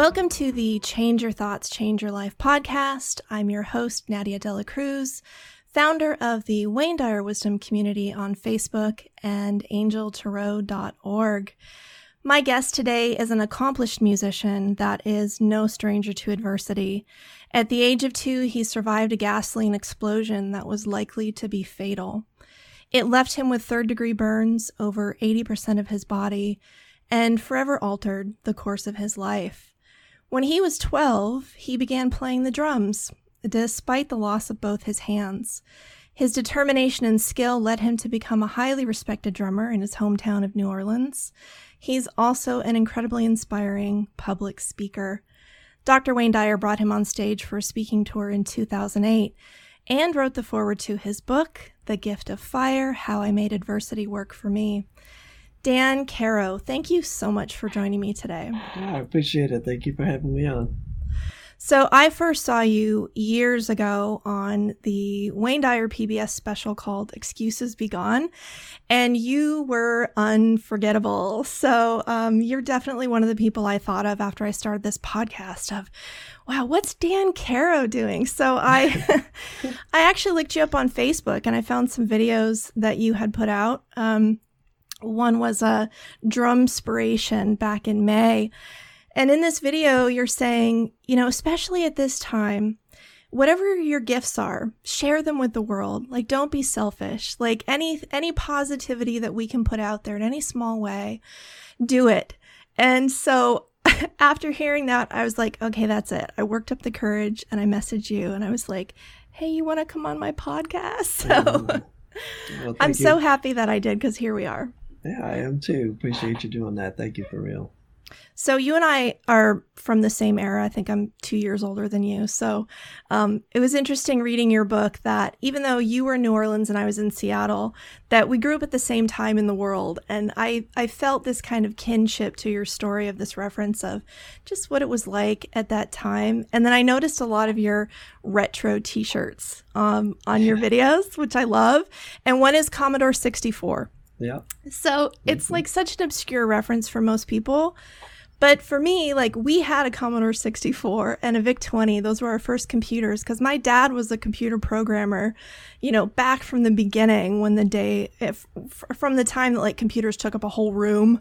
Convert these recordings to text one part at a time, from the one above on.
Welcome to the Change Your Thoughts, Change Your Life podcast. I'm your host, Nadia Dela Cruz, founder of the Wayne Dyer Wisdom Community on Facebook and angeltarot.org. My guest today is an accomplished musician that is no stranger to adversity. At the age of two, he survived a gasoline explosion that was likely to be fatal. It left him with third degree burns over 80% of his body and forever altered the course of his life. When he was 12, he began playing the drums, despite the loss of both his hands. His determination and skill led him to become a highly respected drummer in his hometown of New Orleans. He's also an incredibly inspiring public speaker. Dr. Wayne Dyer brought him on stage for a speaking tour in 2008 and wrote the foreword to his book, The Gift of Fire How I Made Adversity Work for Me. Dan Caro, thank you so much for joining me today. Yeah, I appreciate it. Thank you for having me on. So, I first saw you years ago on the Wayne Dyer PBS special called Excuses Be Gone, and you were unforgettable. So, um, you're definitely one of the people I thought of after I started this podcast of, wow, what's Dan Caro doing? So, I, I actually looked you up on Facebook and I found some videos that you had put out. Um, one was a drum inspiration back in May. And in this video, you're saying, you know, especially at this time, whatever your gifts are, share them with the world. Like don't be selfish. Like any any positivity that we can put out there in any small way, do it. And so after hearing that, I was like, okay, that's it. I worked up the courage and I messaged you and I was like, hey, you want to come on my podcast? So well, I'm you. so happy that I did because here we are. Yeah, I am too. Appreciate you doing that. Thank you for real. So you and I are from the same era. I think I'm two years older than you. So um, it was interesting reading your book that even though you were in New Orleans and I was in Seattle, that we grew up at the same time in the world. And I, I felt this kind of kinship to your story of this reference of just what it was like at that time. And then I noticed a lot of your retro t-shirts um, on your videos, which I love. And one is Commodore 64. Yeah. So it's mm-hmm. like such an obscure reference for most people. But for me, like we had a Commodore 64 and a VIC 20. Those were our first computers because my dad was a computer programmer, you know, back from the beginning when the day, if, from the time that like computers took up a whole room,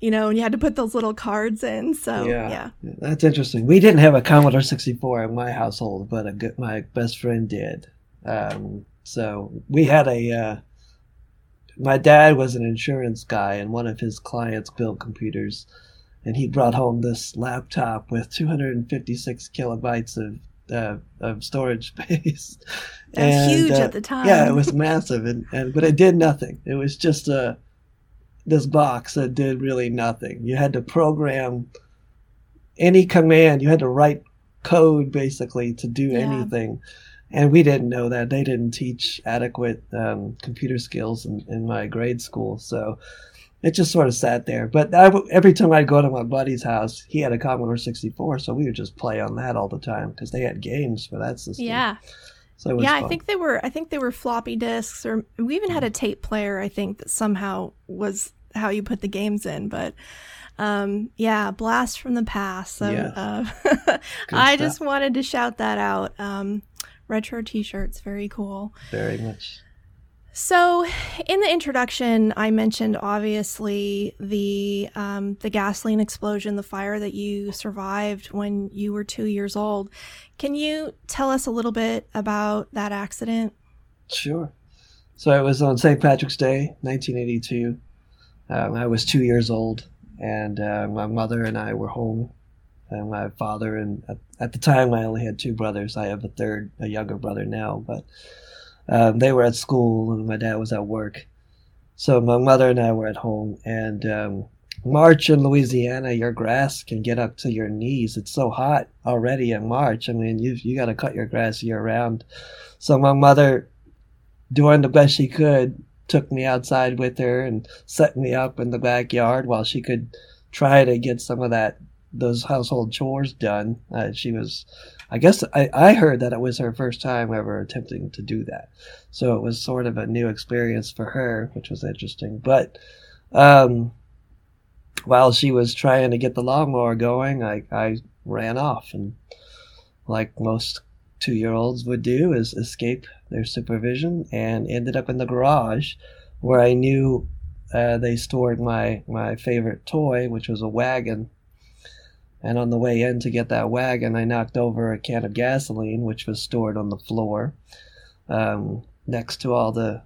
you know, and you had to put those little cards in. So, yeah. yeah. That's interesting. We didn't have a Commodore 64 in my household, but a good, my best friend did. Um, so we had a, uh, my dad was an insurance guy, and one of his clients built computers, and he brought home this laptop with 256 kilobytes of uh, of storage space. That's huge uh, at the time. Yeah, it was massive, and, and but it did nothing. It was just a this box that did really nothing. You had to program any command. You had to write code basically to do yeah. anything and we didn't know that they didn't teach adequate um, computer skills in, in, my grade school so it just sort of sat there but I, every time i'd go to my buddy's house he had a commodore 64 so we would just play on that all the time because they had games for that system yeah so yeah fun. i think they were i think they were floppy disks or we even had a tape player i think that somehow was how you put the games in but um, yeah, blast from the past. So, yes. uh, I just wanted to shout that out. Um, retro t-shirts very cool very much So, in the introduction, I mentioned obviously the um, the gasoline explosion, the fire that you survived when you were two years old. Can you tell us a little bit about that accident? Sure. So it was on St. Patrick's Day, 1982. Um, I was two years old, and uh, my mother and I were home. And my father and at, at the time I only had two brothers. I have a third, a younger brother now, but um, they were at school and my dad was at work. So my mother and I were at home. And um, March in Louisiana, your grass can get up to your knees. It's so hot already in March. I mean, you you got to cut your grass year round. So my mother, doing the best she could, took me outside with her and set me up in the backyard while she could try to get some of that those household chores done. Uh, she was I guess I, I heard that it was her first time ever attempting to do that. So it was sort of a new experience for her, which was interesting. But um, while she was trying to get the lawnmower going, I, I ran off. And like most two year olds would do, is escape their supervision and ended up in the garage where I knew uh, they stored my, my favorite toy, which was a wagon and on the way in to get that wagon, I knocked over a can of gasoline, which was stored on the floor um, next to all the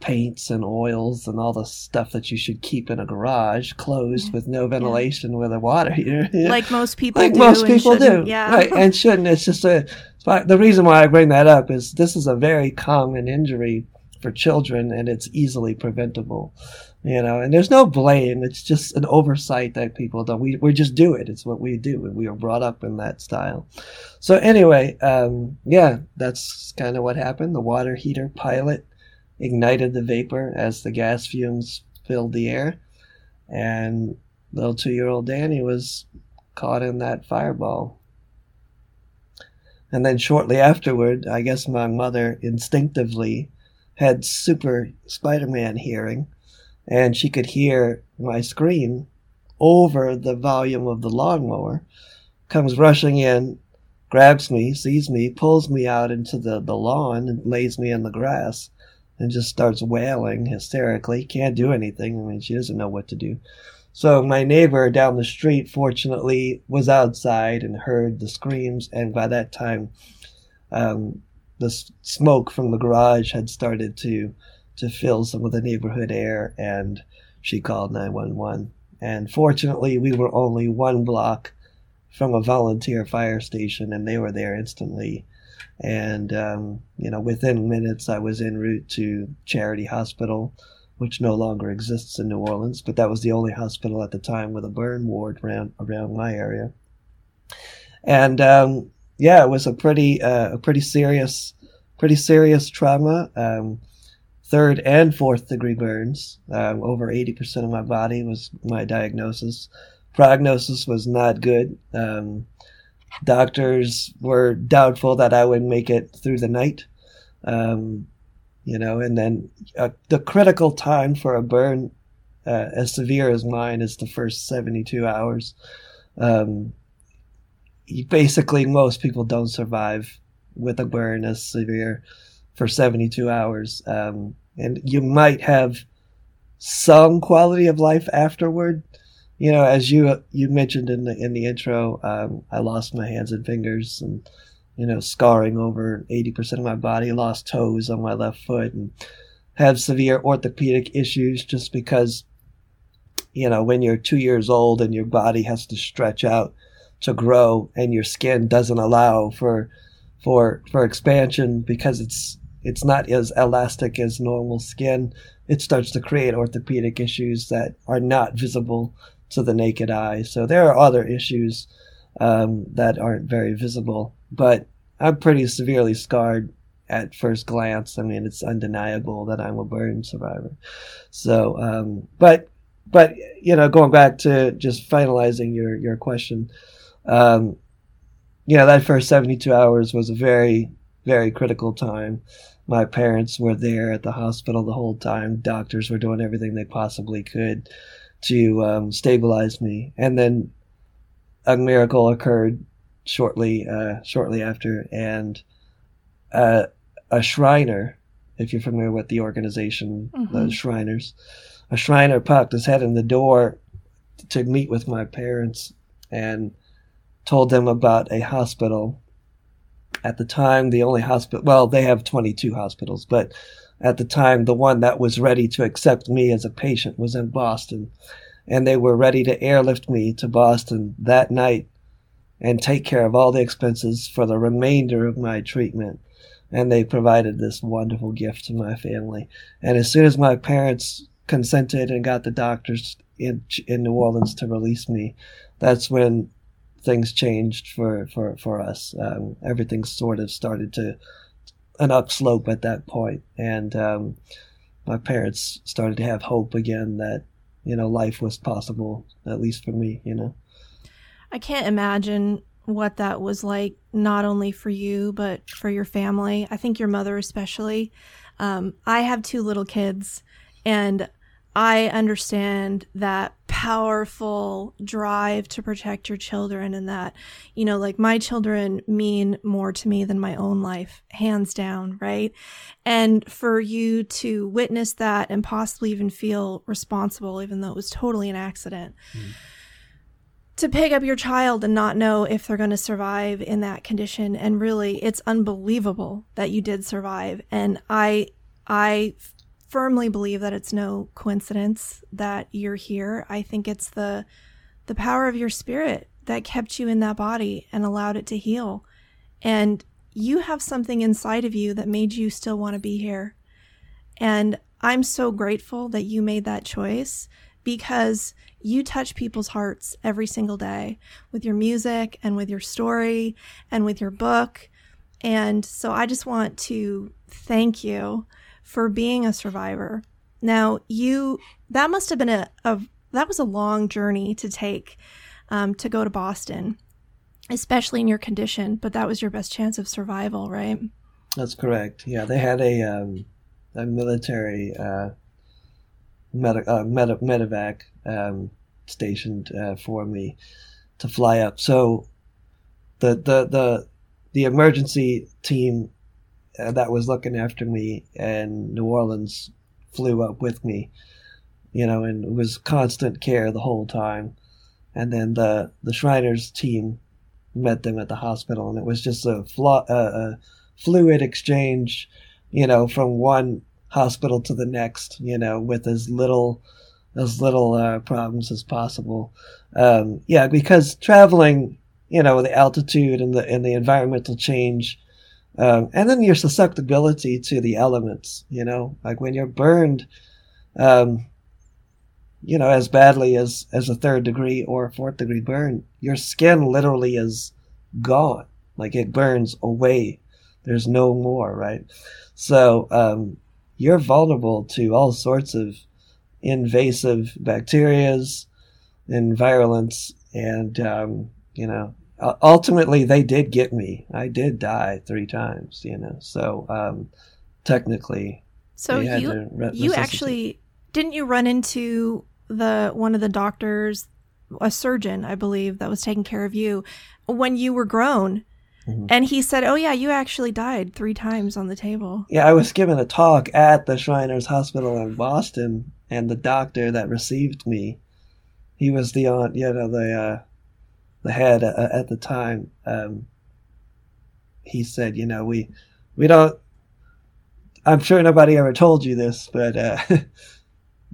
paints and oils and all the stuff that you should keep in a garage closed with no ventilation yeah. with a water heater. Like most people do. like do. most people do. Yeah. Right. And shouldn't. It's just a, the reason why I bring that up is this is a very common injury for children and it's easily preventable you know and there's no blame. It's just an oversight that people don't we, we just do it. It's what we do and we are brought up in that style. So anyway um, yeah that's kind of what happened. The water heater pilot ignited the vapor as the gas fumes filled the air. And little two-year-old danny was caught in that fireball. And then shortly afterward i guess my mother instinctively had super spider-man hearing and she could hear my scream over the volume of the lawnmower, comes rushing in, grabs me, sees me, pulls me out into the, the lawn and lays me in the grass and just starts wailing hysterically. Can't do anything. I mean, she doesn't know what to do. So my neighbor down the street, fortunately, was outside and heard the screams. And by that time, um, the smoke from the garage had started to to fill some of the neighborhood air, and she called 911. And fortunately, we were only one block from a volunteer fire station, and they were there instantly. And, um, you know, within minutes, I was en route to Charity Hospital, which no longer exists in New Orleans, but that was the only hospital at the time with a burn ward around, around my area. And, um, yeah, it was a pretty, uh, a pretty serious, pretty serious trauma. Um, third and fourth degree burns. Um, over 80% of my body was my diagnosis. Prognosis was not good. Um, doctors were doubtful that I would make it through the night. Um, you know, and then uh, the critical time for a burn uh, as severe as mine is the first 72 hours. Um, basically, most people don't survive with a burn as severe for 72 hours. Um, and you might have some quality of life afterward. You know, as you you mentioned in the in the intro, um, I lost my hands and fingers, and you know, scarring over eighty percent of my body. Lost toes on my left foot, and have severe orthopedic issues just because, you know, when you're two years old and your body has to stretch out to grow, and your skin doesn't allow for for for expansion because it's it's not as elastic as normal skin, it starts to create orthopedic issues that are not visible to the naked eye. So there are other issues um, that aren't very visible, but I'm pretty severely scarred at first glance. I mean, it's undeniable that I'm a burn survivor. So, um, but but you know, going back to just finalizing your your question, um, you know, that first 72 hours was a very very critical time my parents were there at the hospital the whole time. Doctors were doing everything they possibly could to um, stabilize me, and then a miracle occurred shortly uh, shortly after, and uh, a Shriner if you're familiar with the organization, mm-hmm. the Shriners. A Shriner popped his head in the door to meet with my parents and told them about a hospital. At the time, the only hospital, well, they have 22 hospitals, but at the time, the one that was ready to accept me as a patient was in Boston. And they were ready to airlift me to Boston that night and take care of all the expenses for the remainder of my treatment. And they provided this wonderful gift to my family. And as soon as my parents consented and got the doctors in, in New Orleans to release me, that's when things changed for, for, for us. Um, everything sort of started to an upslope at that. And um, my parents started to have hope again that, you know, life was possible, at least for me, you know. I can't imagine what that was like, not only for you, but for your family. I think your mother, especially. Um, I have two little kids, and I understand that powerful drive to protect your children, and that, you know, like my children mean more to me than my own life, hands down, right? And for you to witness that and possibly even feel responsible, even though it was totally an accident. Mm to pick up your child and not know if they're going to survive in that condition and really it's unbelievable that you did survive and i i firmly believe that it's no coincidence that you're here. I think it's the the power of your spirit that kept you in that body and allowed it to heal. And you have something inside of you that made you still want to be here. And i'm so grateful that you made that choice because you touch people's hearts every single day with your music and with your story and with your book. And so I just want to thank you for being a survivor. Now, you, that must have been a, a that was a long journey to take um, to go to Boston, especially in your condition, but that was your best chance of survival, right? That's correct. Yeah, they had a, um, a military uh, med- uh, med- medevac um, stationed uh, for me to fly up. So the the the the emergency team uh, that was looking after me and New Orleans flew up with me, you know, and it was constant care the whole time. And then the the Shriners team met them at the hospital, and it was just a, fl- a fluid exchange, you know, from one hospital to the next, you know, with as little as little uh, problems as possible. Um, yeah, because traveling, you know, the altitude and the and the environmental change, um, and then your susceptibility to the elements. You know, like when you're burned, um, you know, as badly as as a third degree or a fourth degree burn, your skin literally is gone. Like it burns away. There's no more, right? So um, you're vulnerable to all sorts of invasive bacterias and virulence. And, um, you know, ultimately they did get me. I did die three times, you know, so um, technically. So you, you actually, didn't you run into the one of the doctors, a surgeon, I believe, that was taking care of you when you were grown? Mm-hmm. And he said, "Oh yeah, you actually died three times on the table." Yeah, I was given a talk at the Shriners Hospital in Boston, and the doctor that received me, he was the on, you know, the uh, the head uh, at the time. Um, he said, "You know, we we don't." I'm sure nobody ever told you this, but uh,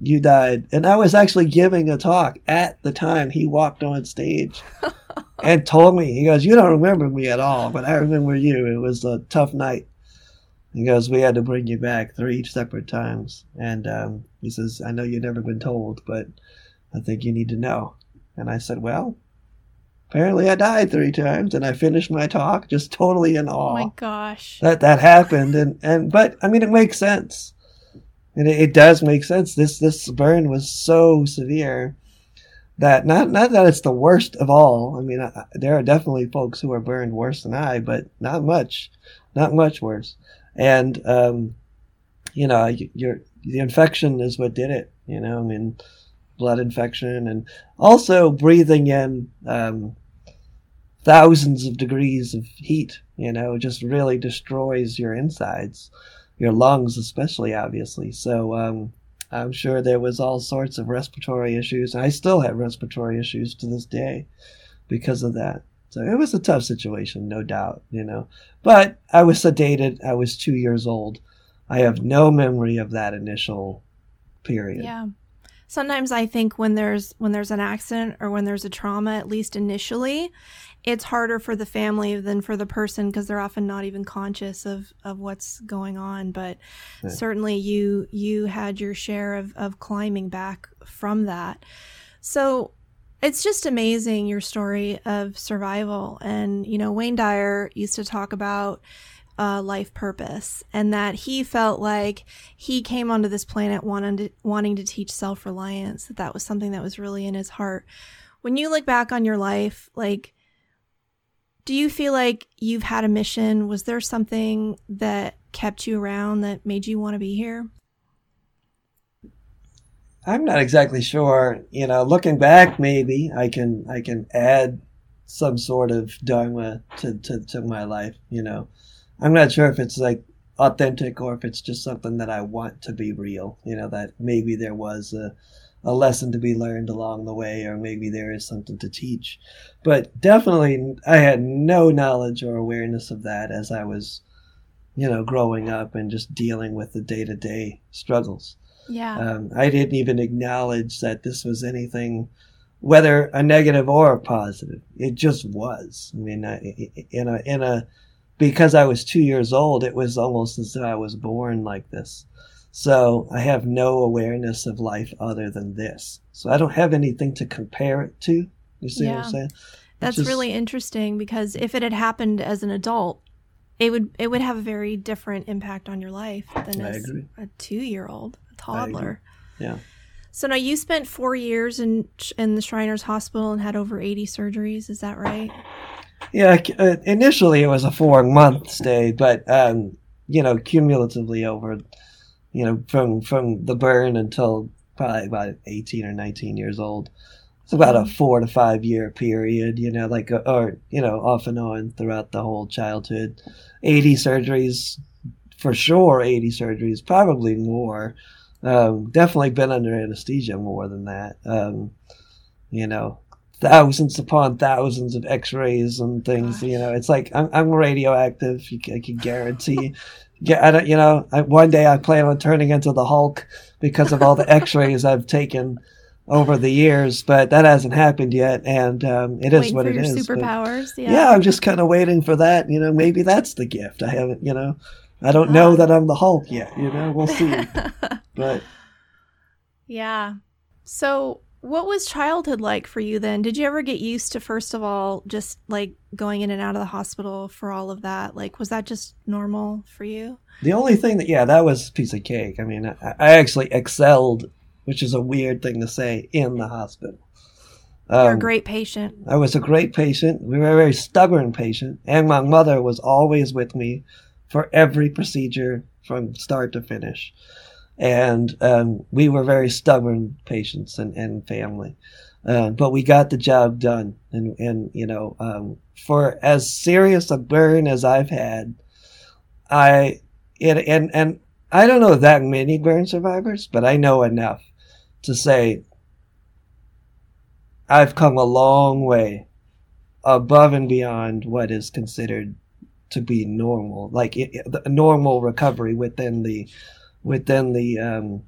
you died, and I was actually giving a talk at the time he walked on stage. and told me, he goes, You don't remember me at all, but I remember you. It was a tough night. He goes, We had to bring you back three separate times. And um, he says, I know you've never been told, but I think you need to know. And I said, Well, apparently I died three times. And I finished my talk just totally in awe. Oh my gosh. That that happened. And, and but I mean, it makes sense. And it, it does make sense. This this burn was so severe that not not that it's the worst of all. I mean, I, there are definitely folks who are burned worse than I, but not much, not much worse. And um, you know, your the infection is what did it. You know, I mean, blood infection, and also breathing in um, thousands of degrees of heat. You know, just really destroys your insides. your lungs, especially obviously. So um, I'm sure there was all sorts of respiratory issues. I still have respiratory issues to this day because of that. So it was a tough situation, no doubt, you know. But I was sedated. I was two years old. I have no memory of that initial period. Yeah. Sometimes I think when there's when there's an accident or when there's a trauma, at least initially, it's harder for the family than for the person because they're often not even conscious of, of what's going on. But yeah. certainly you you had your share of, of climbing back from that. So it's just amazing your story of survival. And, you know, Wayne Dyer used to talk about uh, life purpose and that he felt like he came onto this planet wanting to, wanting to teach self reliance, that that was something that was really in his heart. When you look back on your life, like, do you feel like you've had a mission? Was there something that kept you around that made you want to be here? I'm not exactly sure. You know, looking back, maybe I can I can add some sort of dharma to, to, to my life. You know, I'm not sure if it's like authentic or if it's just something that I want to be real. You know, that maybe there was a a lesson to be learned along the way, or maybe there is something to teach. But definitely, I had no knowledge or awareness of that as I was, you know, growing up and just dealing with the day to day struggles. Yeah. Um, I didn't even acknowledge that this was anything, whether a negative or a positive. It just was. I mean, in a in a because I was two years old, it was almost as though I was born like this. So I have no awareness of life other than this. So I don't have anything to compare it to. You see yeah. what I'm saying? That's just, really interesting because if it had happened as an adult, it would it would have a very different impact on your life than I as agree. a two year old toddler. Yeah. So now you spent four years in in the Shriners Hospital and had over eighty surgeries. Is that right? Yeah. Uh, initially, it was a four month stay, but um, you know, cumulatively over, you know, from from the burn until probably about eighteen or nineteen years old. It's about a mm-hmm. four to five year period, you know, like, uh, or, you know, off and on throughout the whole childhood. 80 surgeries, for sure, 80 surgeries, probably more. Um, definitely been under anesthesia more than that. Um, you know, thousands upon thousands of X-rays and things. Gosh. You know, it's like I'm, I'm radioactive. I can guarantee. yeah, I don't. You know, I, one day I plan on turning into the Hulk because of all the X-rays I've taken over the years, but that hasn't happened yet, and um, it is what it is. Superpowers, but, yeah. Yeah, I'm just kind of waiting for that. You know, maybe that's the gift. I haven't. You know, I don't know that I'm the Hulk yet. You know, we'll see. but yeah. So, what was childhood like for you then? Did you ever get used to first of all just like going in and out of the hospital for all of that? Like was that just normal for you? The only thing that yeah, that was a piece of cake. I mean, I, I actually excelled, which is a weird thing to say in the hospital. Um, You're a um, great patient. I was a great patient. We were a very stubborn patient, and my mother was always with me for every procedure from start to finish. And um, we were very stubborn patients and, and family. Uh, but we got the job done. And, and you know, um, for as serious a burn as I've had, I, it, and, and I don't know that many burn survivors, but I know enough to say I've come a long way above and beyond what is considered to be normal, like it, normal recovery within the within the um,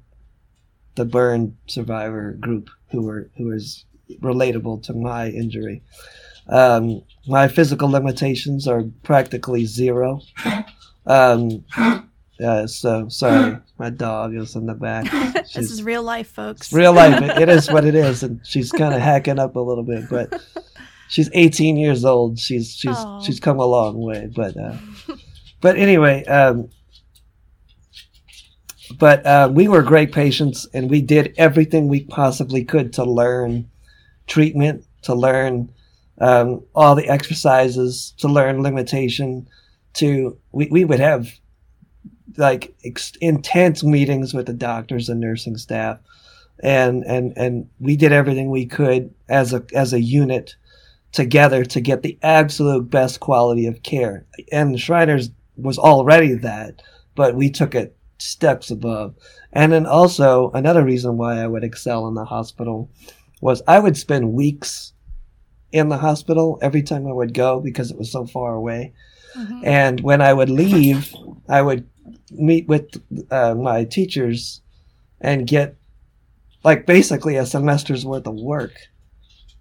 the burn survivor group who were who was relatable to my injury. Um, my physical limitations are practically zero. Um, uh, so sorry, my dog is in the back. this is real life, folks. real life. It, it is what it is, and she's kind of hacking up a little bit, but she's 18 years old. She's she's Aww. she's come a long way, but uh, but anyway, um, but uh, we were great patients, and we did everything we possibly could to learn treatment, to learn um, all the exercises, to learn limitation. To we we would have like ex- intense meetings with the doctors and nursing staff, and and and we did everything we could as a as a unit together to get the absolute best quality of care. And Shriners was already that, but we took it steps above. And then also another reason why I would excel in the hospital was I would spend weeks in the hospital every time I would go because it was so far away. Mm-hmm. And when I would leave, I would meet with uh, my teachers and get like basically a semester's worth of work,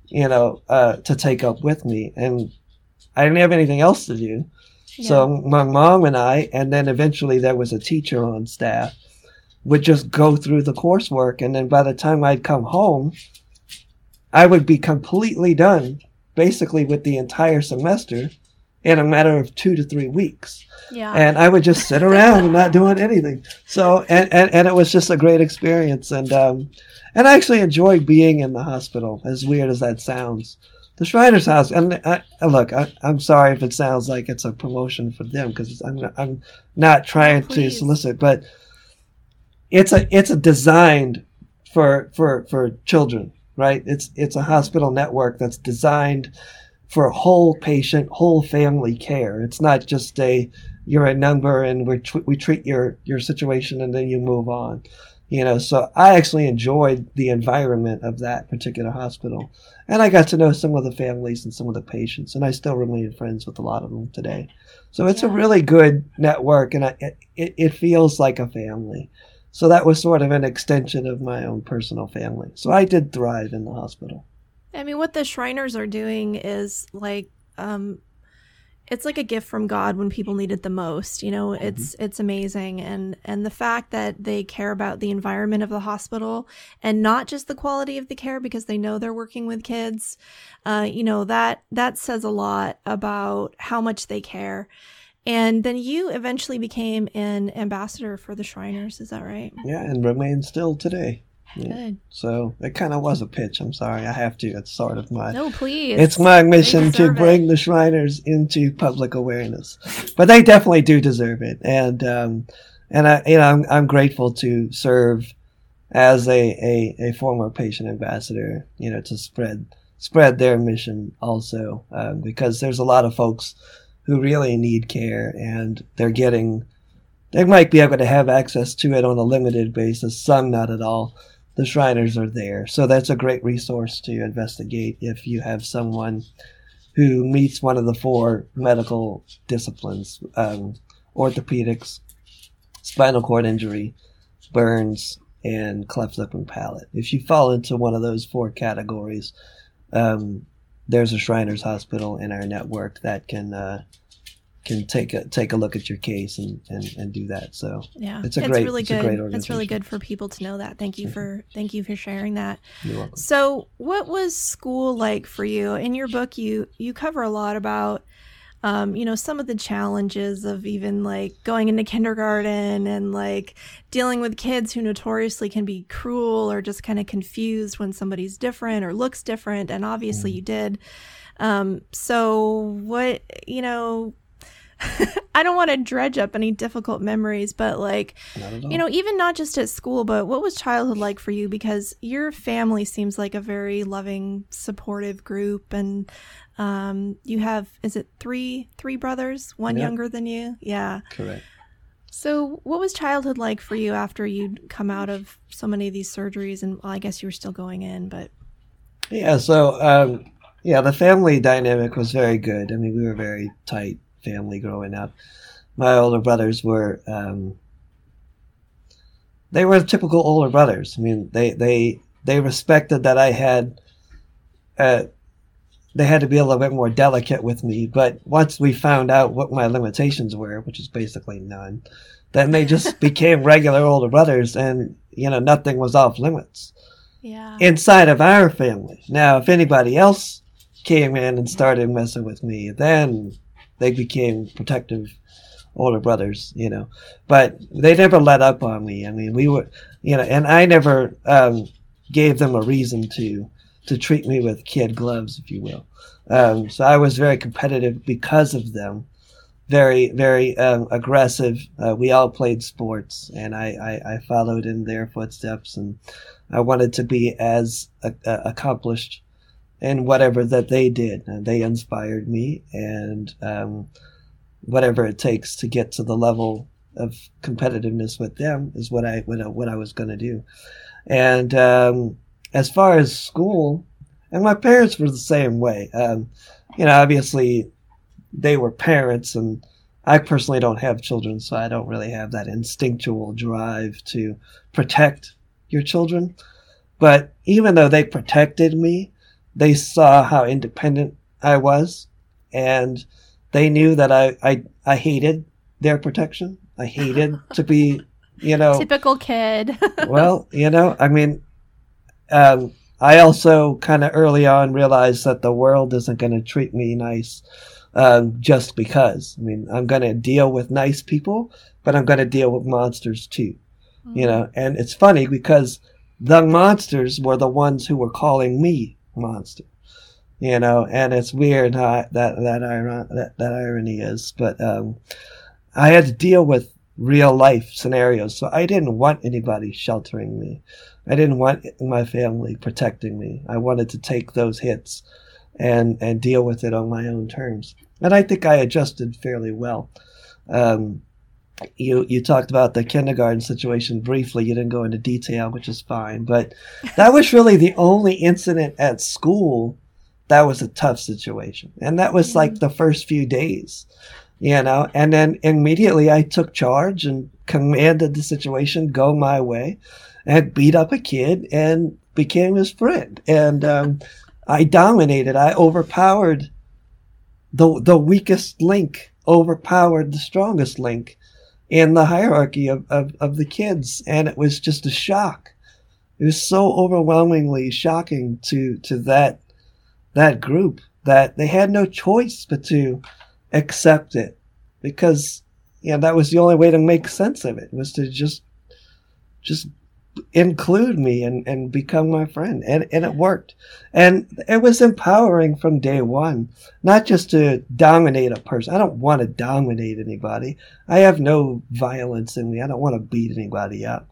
you know, uh, to take up with me. And I didn't have anything else to do. Yeah. So my mom and I, and then eventually there was a teacher on staff, would just go through the coursework. And then by the time I'd come home, I would be completely done basically with the entire semester in a matter of two to three weeks. Yeah. And I would just sit around and not doing anything. So, and, and, and it was just a great experience. And, um, and I actually enjoyed being in the hospital, as weird as that sounds. The Shriners House, and I, look, I, am sorry if it sounds like it's a promotion for them because I'm, I'm not trying oh, to solicit, but it's a, it's a designed for, for, for children, right? It's, it's a hospital network that's designed for whole patient, whole family care. It's not just a you're a number and we we treat your your situation and then you move on. You know, so I actually enjoyed the environment of that particular hospital, and I got to know some of the families and some of the patients, and I still remain friends with a lot of them today. So it's yeah. a really good network, and I, it it feels like a family. So that was sort of an extension of my own personal family. So I did thrive in the hospital. I mean, what the Shriners are doing is like, um, it's like a gift from God when people need it the most. You know, mm-hmm. it's it's amazing, and and the fact that they care about the environment of the hospital and not just the quality of the care because they know they're working with kids. Uh, you know that that says a lot about how much they care. And then you eventually became an ambassador for the Shriners. Is that right? Yeah, and remain still today. Good. So it kind of was a pitch. I'm sorry, I have to. It's sort of my. No, please. It's my mission to bring it. the Shriners into public awareness, but they definitely do deserve it, and um, and I, you know, I'm I'm grateful to serve as a, a, a former patient ambassador, you know, to spread spread their mission also, um, because there's a lot of folks who really need care, and they're getting. They might be able to have access to it on a limited basis, some not at all the Shriners are there. So that's a great resource to investigate if you have someone who meets one of the four medical disciplines um, orthopedics, spinal cord injury, burns, and cleft lip and palate. If you fall into one of those four categories, um, there's a Shriners Hospital in our network that can uh, can take a take a look at your case and and, and do that. So yeah, it's a it's great, really it's good. It's really good for people to know that. Thank you for thank you for sharing that. You're welcome. So, what was school like for you? In your book, you you cover a lot about. Um, you know, some of the challenges of even like going into kindergarten and like dealing with kids who notoriously can be cruel or just kind of confused when somebody's different or looks different. And obviously mm. you did. Um, so what, you know, I don't want to dredge up any difficult memories, but like, you know, even not just at school, but what was childhood like for you? Because your family seems like a very loving, supportive group, and um, you have is it three three brothers, one younger than you? Yeah, correct. So, what was childhood like for you after you'd come out of so many of these surgeries? And well, I guess you were still going in, but yeah. So, um, yeah, the family dynamic was very good. I mean, we were very tight family growing up. My older brothers were um, they were typical older brothers. I mean, they they they respected that I had. Uh, they had to be a little bit more delicate with me, but once we found out what my limitations were, which is basically none, then they just became regular older brothers, and you know nothing was off limits. Yeah. Inside of our family. Now, if anybody else came in and started messing with me, then they became protective older brothers, you know. But they never let up on me. I mean, we were, you know, and I never um, gave them a reason to to treat me with kid gloves, if you will. Um, so I was very competitive because of them. Very, very um, aggressive. Uh, we all played sports, and I, I, I, followed in their footsteps, and I wanted to be as uh, accomplished and whatever that they did. They inspired me, and um, whatever it takes to get to the level of competitiveness with them is what I what I, what I was going to do. And um, as far as school, and my parents were the same way. Um, you know, obviously they were parents, and I personally don't have children, so I don't really have that instinctual drive to protect your children. But even though they protected me, they saw how independent I was, and they knew that I, I, I hated their protection. I hated to be, you know, typical kid. well, you know, I mean, um, I also kind of early on realized that the world isn't going to treat me nice um, just because. I mean, I'm going to deal with nice people, but I'm going to deal with monsters too. Mm-hmm. You know, and it's funny because the monsters were the ones who were calling me monster. You know, and it's weird how that that iron, that, that irony is, but um, I had to deal with real life scenarios, so I didn't want anybody sheltering me. I didn't want my family protecting me. I wanted to take those hits and and deal with it on my own terms. And I think I adjusted fairly well. Um, you you talked about the kindergarten situation briefly. You didn't go into detail, which is fine. But that was really the only incident at school that was a tough situation, and that was like the first few days, you know. And then immediately I took charge and commanded the situation go my way and beat up a kid and became his friend. And um, I dominated. I overpowered the the weakest link, overpowered the strongest link in the hierarchy of, of, of the kids. And it was just a shock. It was so overwhelmingly shocking to to that that group that they had no choice but to accept it because you know that was the only way to make sense of it was to just just include me and, and become my friend. And, and it worked. And it was empowering from day one, not just to dominate a person. I don't want to dominate anybody. I have no violence in me. I don't want to beat anybody up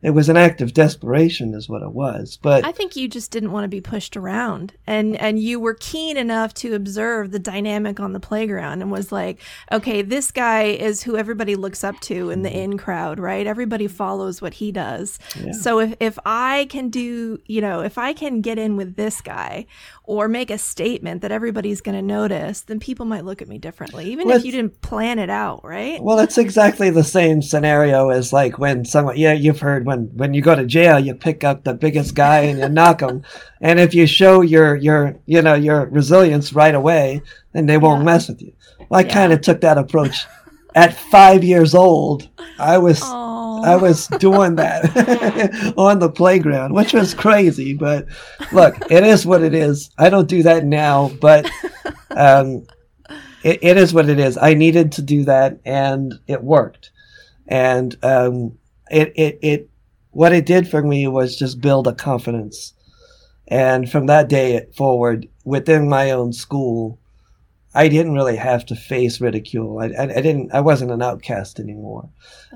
it was an act of desperation is what it was but i think you just didn't want to be pushed around and and you were keen enough to observe the dynamic on the playground and was like okay this guy is who everybody looks up to in the mm-hmm. in crowd right everybody follows what he does yeah. so if if i can do you know if i can get in with this guy or make a statement that everybody's going to notice, then people might look at me differently, even well, if you didn't plan it out, right? Well, it's exactly the same scenario as like when someone, yeah, you've heard when when you go to jail, you pick up the biggest guy and you knock him, and if you show your your you know your resilience right away, then they won't yeah. mess with you. Well, I yeah. kind of took that approach. At five years old, I was Aww. I was doing that on the playground, which was crazy. But look, it is what it is. I don't do that now, but um, it, it is what it is. I needed to do that, and it worked. And um, it it it what it did for me was just build a confidence. And from that day forward, within my own school, I didn't really have to face ridicule. I, I, I didn't. I wasn't an outcast anymore,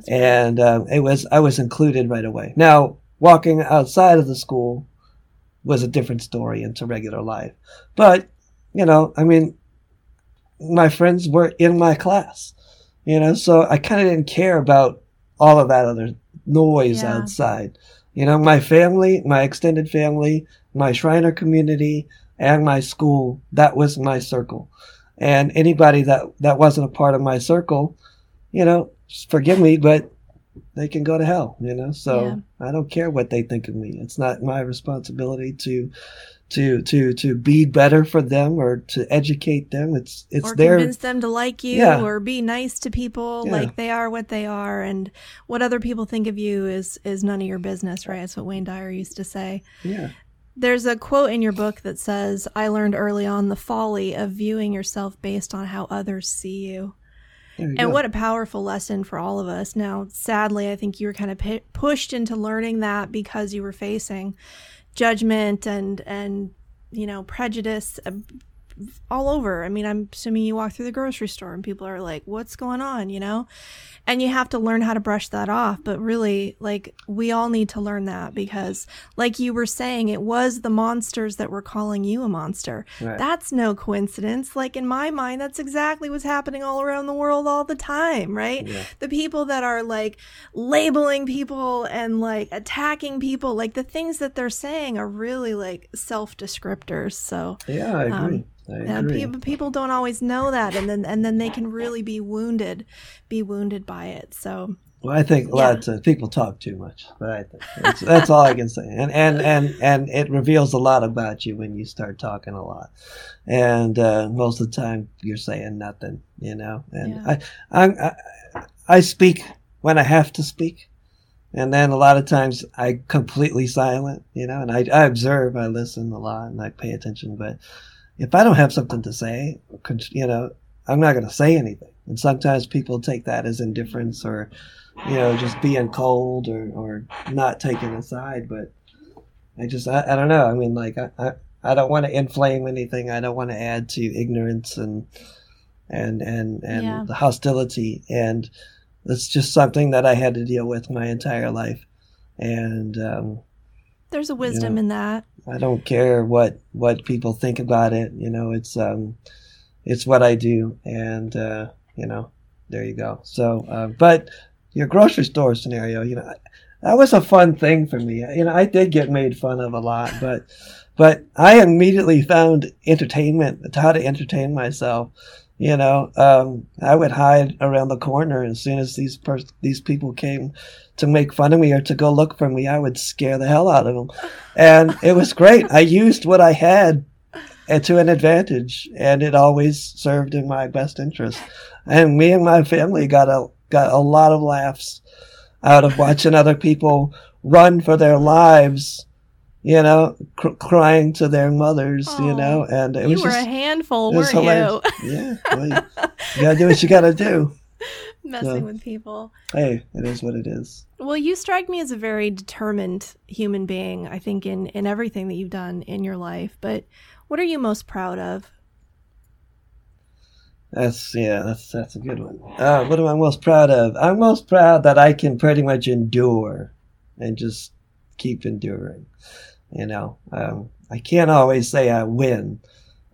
and um, it was. I was included right away. Now, walking outside of the school was a different story into regular life, but you know, I mean, my friends were in my class, you know, so I kind of didn't care about all of that other noise yeah. outside. You know, my family, my extended family, my Shriner community, and my school, that was my circle. And anybody that, that wasn't a part of my circle, you know, forgive me, but they can go to hell, you know? So yeah. I don't care what they think of me. It's not my responsibility to to to to be better for them or to educate them. It's it's or their convince them to like you yeah. or be nice to people yeah. like they are what they are and what other people think of you is is none of your business, right? That's what Wayne Dyer used to say. Yeah. There's a quote in your book that says, "I learned early on the folly of viewing yourself based on how others see you." you and go. what a powerful lesson for all of us. Now, sadly, I think you were kind of p- pushed into learning that because you were facing judgment and and you know prejudice uh, all over. I mean, I'm assuming you walk through the grocery store and people are like, what's going on, you know? And you have to learn how to brush that off. But really, like, we all need to learn that because, like you were saying, it was the monsters that were calling you a monster. Right. That's no coincidence. Like, in my mind, that's exactly what's happening all around the world all the time, right? Yeah. The people that are like labeling people and like attacking people, like, the things that they're saying are really like self descriptors. So, Yeah, I Um, agree. I yeah, people people don't always know that, and then and then they can really be wounded, be wounded by it. So Well, I think Yeah. lots of people talk too much, but I think that's, that's all I can say. And, and and and it reveals a lot about you when you start talking a lot. And uh, most of the time, you're saying nothing, you know. And Yeah. I, I I I speak when I have to speak, and then a lot of times I completely silent, you know. And I I observe, I listen a lot, and I pay attention. But if I don't have something to say, you know, I'm not going to say anything. And sometimes people take that as indifference or you know, just being cold or, or not taking a side. But I just, I, I don't know. I mean, like, I, I, I don't want to inflame anything. I don't want to add to ignorance and, and, and, and Yeah. the hostility. And it's just something that I had to deal with my entire life. And, um, there's a wisdom Yeah. in that. I don't care what, what people think about it. You know, it's, um, it's what I do. And, uh, you know, there you go. So, uh, but your grocery store scenario, you know, that was a fun thing for me. You know, I did get made fun of a lot, but, but I immediately found entertainment, how to entertain myself. You know, um, I would hide around the corner as soon as these pers- these people came to make fun of me or to go look for me. I would scare the hell out of them, and it was great. I used what I had uh, to an advantage, and it always served in my best interest. And me and my family got a got a lot of laughs out of watching other people run for their lives, you know, cr- crying to their mothers, you know, and it you was were just a handful, it was weren't hilarious. you? yeah, well, you, you gotta do what you gotta do. Messing So- with people. Hey, it is what it is. Well, you strike me as a very determined human being. I think in in everything that you've done in your life. But what are you most proud of? That's yeah, that's that's a good one. Uh, what am I most proud of? I'm most proud that I can pretty much endure and just keep enduring. You know, um, I can't always say I win.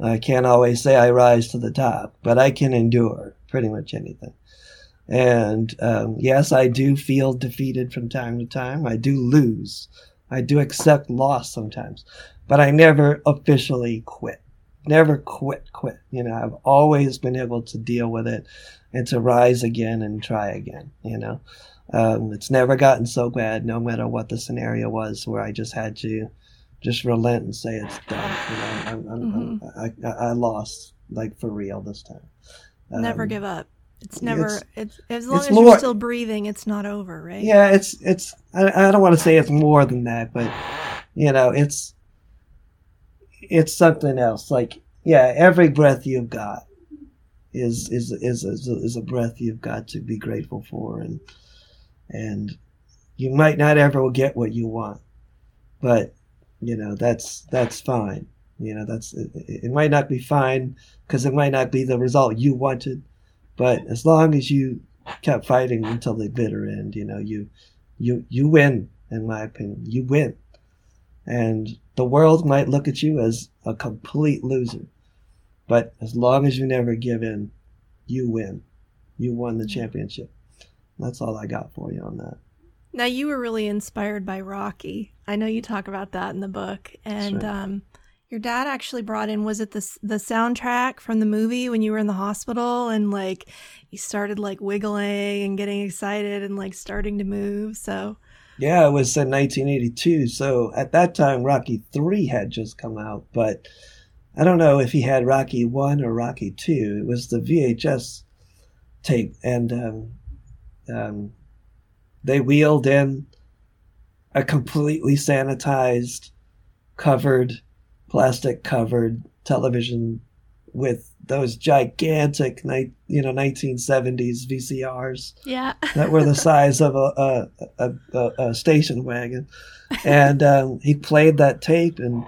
I can't always say I rise to the top, but I can endure pretty much anything. And um, yes, I do feel defeated from time to time. I do lose. I do accept loss sometimes, but I never officially quit. Never quit quit. You know i've always been able to deal with it and to rise again and try again you know? Um, it's never gotten so bad no matter what the scenario was where i just had to just relent and say it's done. You know I'm, I'm, I'm, I, I lost like for real this time. Never Um, give up. It's never. it's- It's, as long it's as more- you're still breathing, it's not over, right? yeah it's it's I, I don't want to say it's more than that but you know it's it's something else like yeah every breath you've got is is is is a, is a breath you've got to be grateful for and and you might not ever get what you want but you know that's that's fine you know that's it, it might not be fine because it might not be the result you wanted but as long as you kept fighting until the bitter end you know you you you win in my opinion. You win. And the world might look at you as a complete loser. But as long as you never give in you win. You won the championship. That's all i got for you on that. Now you were really inspired by Rocky. I know you talk about that in the book, and right. um, your dad actually brought in was it the the soundtrack from the movie when you were in the hospital and like you started like wiggling and getting excited and like starting to move. So yeah it was in 1982 so at that time rocky 3 had just come out but i don't know if he had rocky 1 or rocky 2 it was the vhs tape and um, um, they wheeled in a completely sanitized covered plastic covered television with those gigantic you know 1970s vcrs yeah, that were the size of a a, a, a, a station wagon, and um, he played that tape and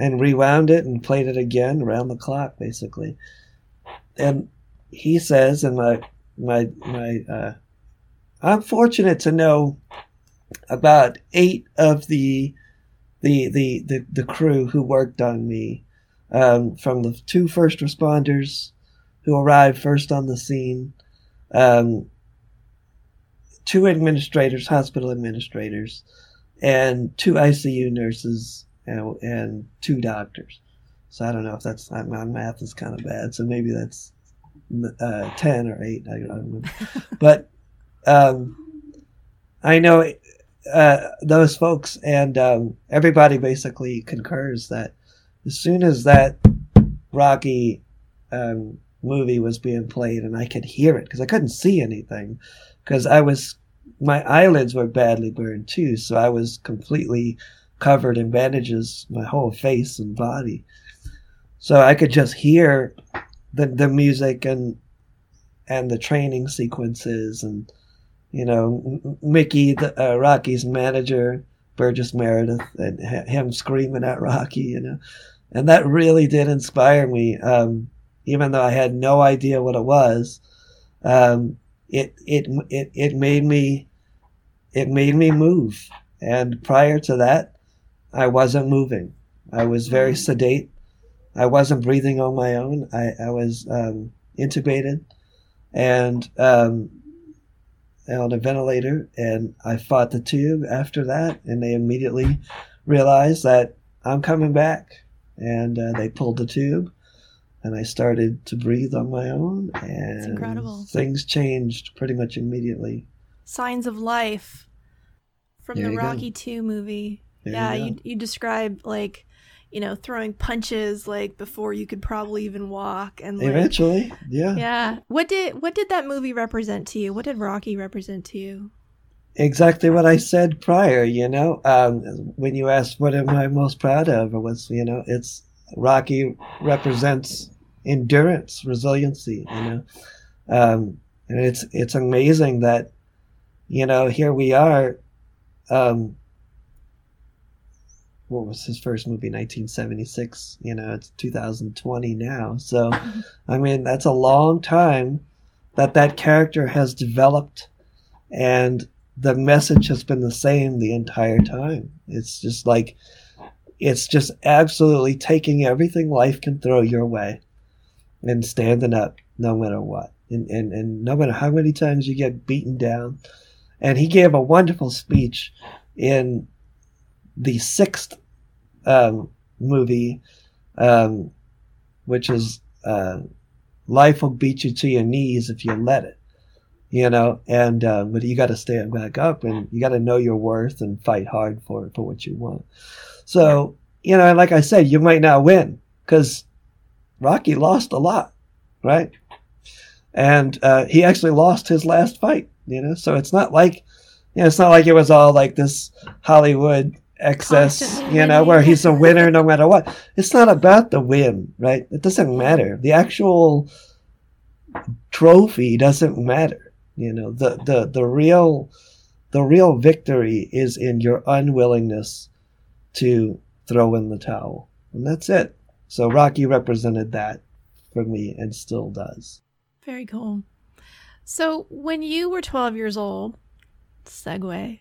and rewound it and played it again around the clock, basically. And he says, and my my my, uh, I'm fortunate to know about eight of the the the the, the crew who worked on me, um, from the two first responders who arrived first on the scene, um, two administrators, hospital administrators, and two ICU nurses and, and two doctors. So I don't know if that's my math is kind of bad. So maybe that's uh, ten or eight. I, don't remember. but um, I know uh, those folks and um, everybody basically concurs that as soon as that Rocky um, movie was being played and I could hear it because I couldn't see anything because I was my eyelids were badly burned too, so I was completely covered in bandages, my whole face and body. So I could just hear the the music and and the training sequences and you know Mickey, the, uh, Rocky's manager, Burgess Meredith, and him screaming at Rocky, you know, and that really did inspire me. Um, even though I had no idea what it was, um, it it it it made me it made me move. And prior to that, I wasn't moving. I was very mm. sedate. I wasn't breathing on my own. I, I was um, intubated and um, on a ventilator. And I fought the tube after that. And they immediately realized that I'm coming back. And uh, they pulled the tube. And I started to breathe on my own. And incredible. things changed pretty much immediately. Signs of life from there the Rocky go. 2 movie. There yeah, you, you, you describe like you know throwing punches like before you could probably even walk and like, eventually yeah. Yeah. What did what did that movie represent to you? What did rocky represent to you? Exactly what i said prior you know? Um, when you asked what am i most proud of or what's you know it's rocky represents endurance resiliency you know? Um, and it's it's amazing that you know here we are um, what was his first movie 1976 you know it's 2020 now. So mm-hmm. i mean that's a long time that that character has developed and the message has been the same the entire time. It's just like it's just absolutely taking everything life can throw your way and standing up no matter what. And, and, and no matter how many times you get beaten down. And he gave a wonderful speech in the sixth um, movie, um, which is uh, "Life will beat you to your knees if you let it." You know, and uh, but you got to stand back up, and you got to know your worth and fight hard for for what you want. So you know, like I said, you might not win because Rocky lost a lot, right? And uh, he actually lost his last fight. You know, so it's not like you know, it's not like it was all like this Hollywood excess, oh, you know, where he's a winner no matter what. It's not about the win, right? It doesn't matter. The actual trophy doesn't matter. You know, the, the, the real the real victory is in your unwillingness to throw in the towel. And that's it. So Rocky represented that for me and still does. Very cool. So when you were 12 years old, segue.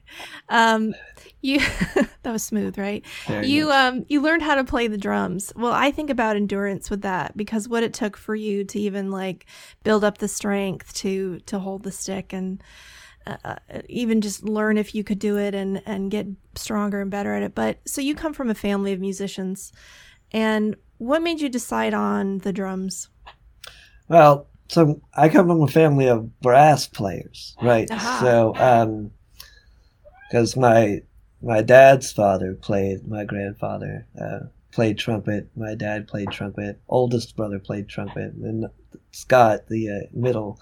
Um, you that was smooth, right? Very you nice. um you learned how to play the drums. Well, I think about endurance with that because what it took for you to even like build up the strength to to hold the stick and uh, uh, even just learn if you could do it and and get stronger and better at it. But so you come from a family of musicians, and what made you decide on the drums? Well, so I come from a family of brass players, right? Uh-huh. So, um, because my my dad's father played, my grandfather uh, played trumpet, my dad played trumpet, oldest brother played trumpet, and Scott, the uh, middle,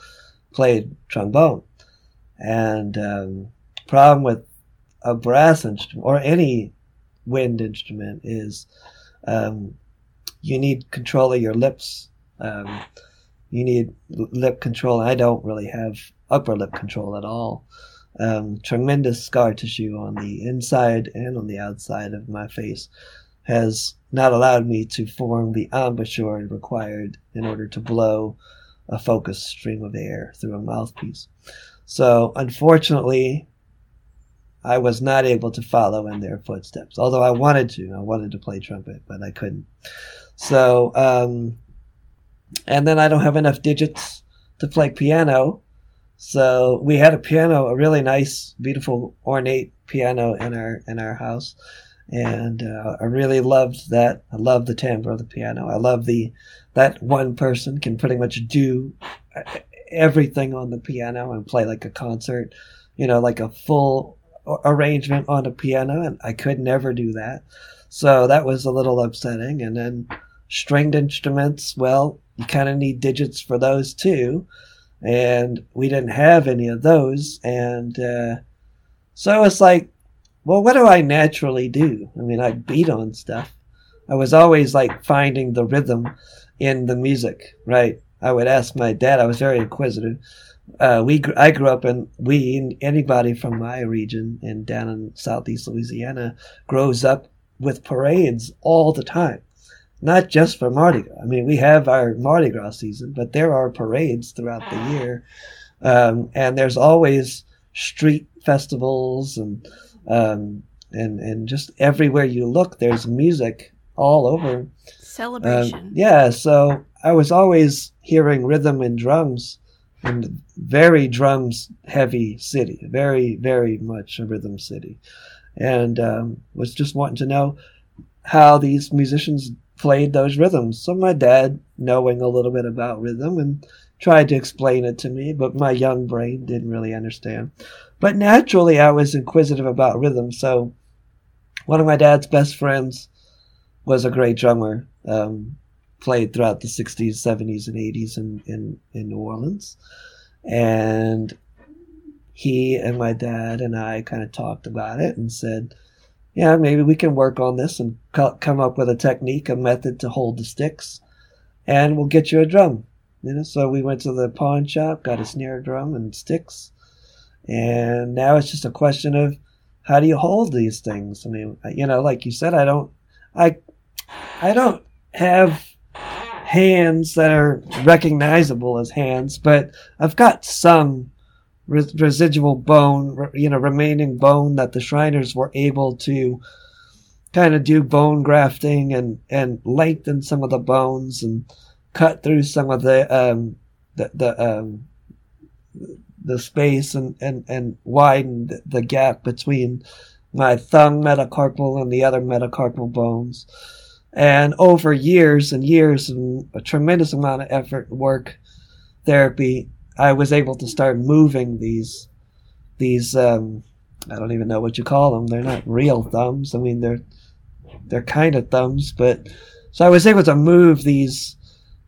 played trombone. And um, problem with a brass instrument or any wind instrument is um, you need control of your lips. Um, you need lip control. I don't really have upper lip control at all. Um, tremendous scar tissue on the inside and on the outside of my face. has not allowed me to form the embouchure required in order to blow a focused stream of air through a mouthpiece. So, unfortunately, I was not able to follow in their footsteps. Although I wanted to, I wanted to play trumpet, but I couldn't. So, um, and then I don't have enough digits to play piano. So we had a piano, a really nice, beautiful, ornate piano in our in our house, and uh, I really loved that. I love the timbre of the piano. I love the that one person can pretty much do everything on the piano and play like a concert, you know, like a full arrangement on a piano, and I could never do that. So that was a little upsetting. And then stringed instruments, well, you kind of need digits for those too and we didn't have any of those. And uh, so it's like, well, what do I naturally do? I mean, I beat on stuff. I was always like finding the rhythm in the music, right? I would ask my dad. I was very inquisitive. Uh, we, I grew up in we anybody from my region and down in southeast Louisiana grows up with parades all the time not just for Mardi Gras. I mean, we have our Mardi Gras season, but there are parades throughout the year, um, and there's always street festivals and um, and and just everywhere you look, there's music all over. Celebration. Um, yeah, so I was always hearing rhythm and drums, and very drums heavy city, very very much a rhythm city, and um, was just wanting to know how these musicians played those rhythms. So my dad, knowing a little bit about rhythm, and tried to explain it to me, but my young brain didn't really understand. But naturally, I was inquisitive about rhythm. So one of my dad's best friends was a great drummer. Um, played throughout the 60s, 70s, and 80s in, in, in New Orleans. And he and my dad and I kind of talked about it and said, yeah, maybe we can work on this and co- come up with a technique, a method to hold the sticks, and we'll get you a drum. You know, so we went to the pawn shop, got a snare drum and sticks, and now it's just a question of how do you hold these things? I mean, you know, like you said, I don't, I, I don't have hands that are recognizable as hands, but I've got some residual bone, you know, remaining bone that the Shriners were able to kind of do bone grafting and, and lengthen some of the bones and cut through some of the, um, the, the, um, the space and, and, and widen the gap between my thumb metacarpal and the other metacarpal bones. And over years and years and a tremendous amount of effort, work, therapy, I was able to start moving these these um, I don't even know what you call them. They're not real thumbs. I mean they're they're kind of thumbs, but so I was able to move these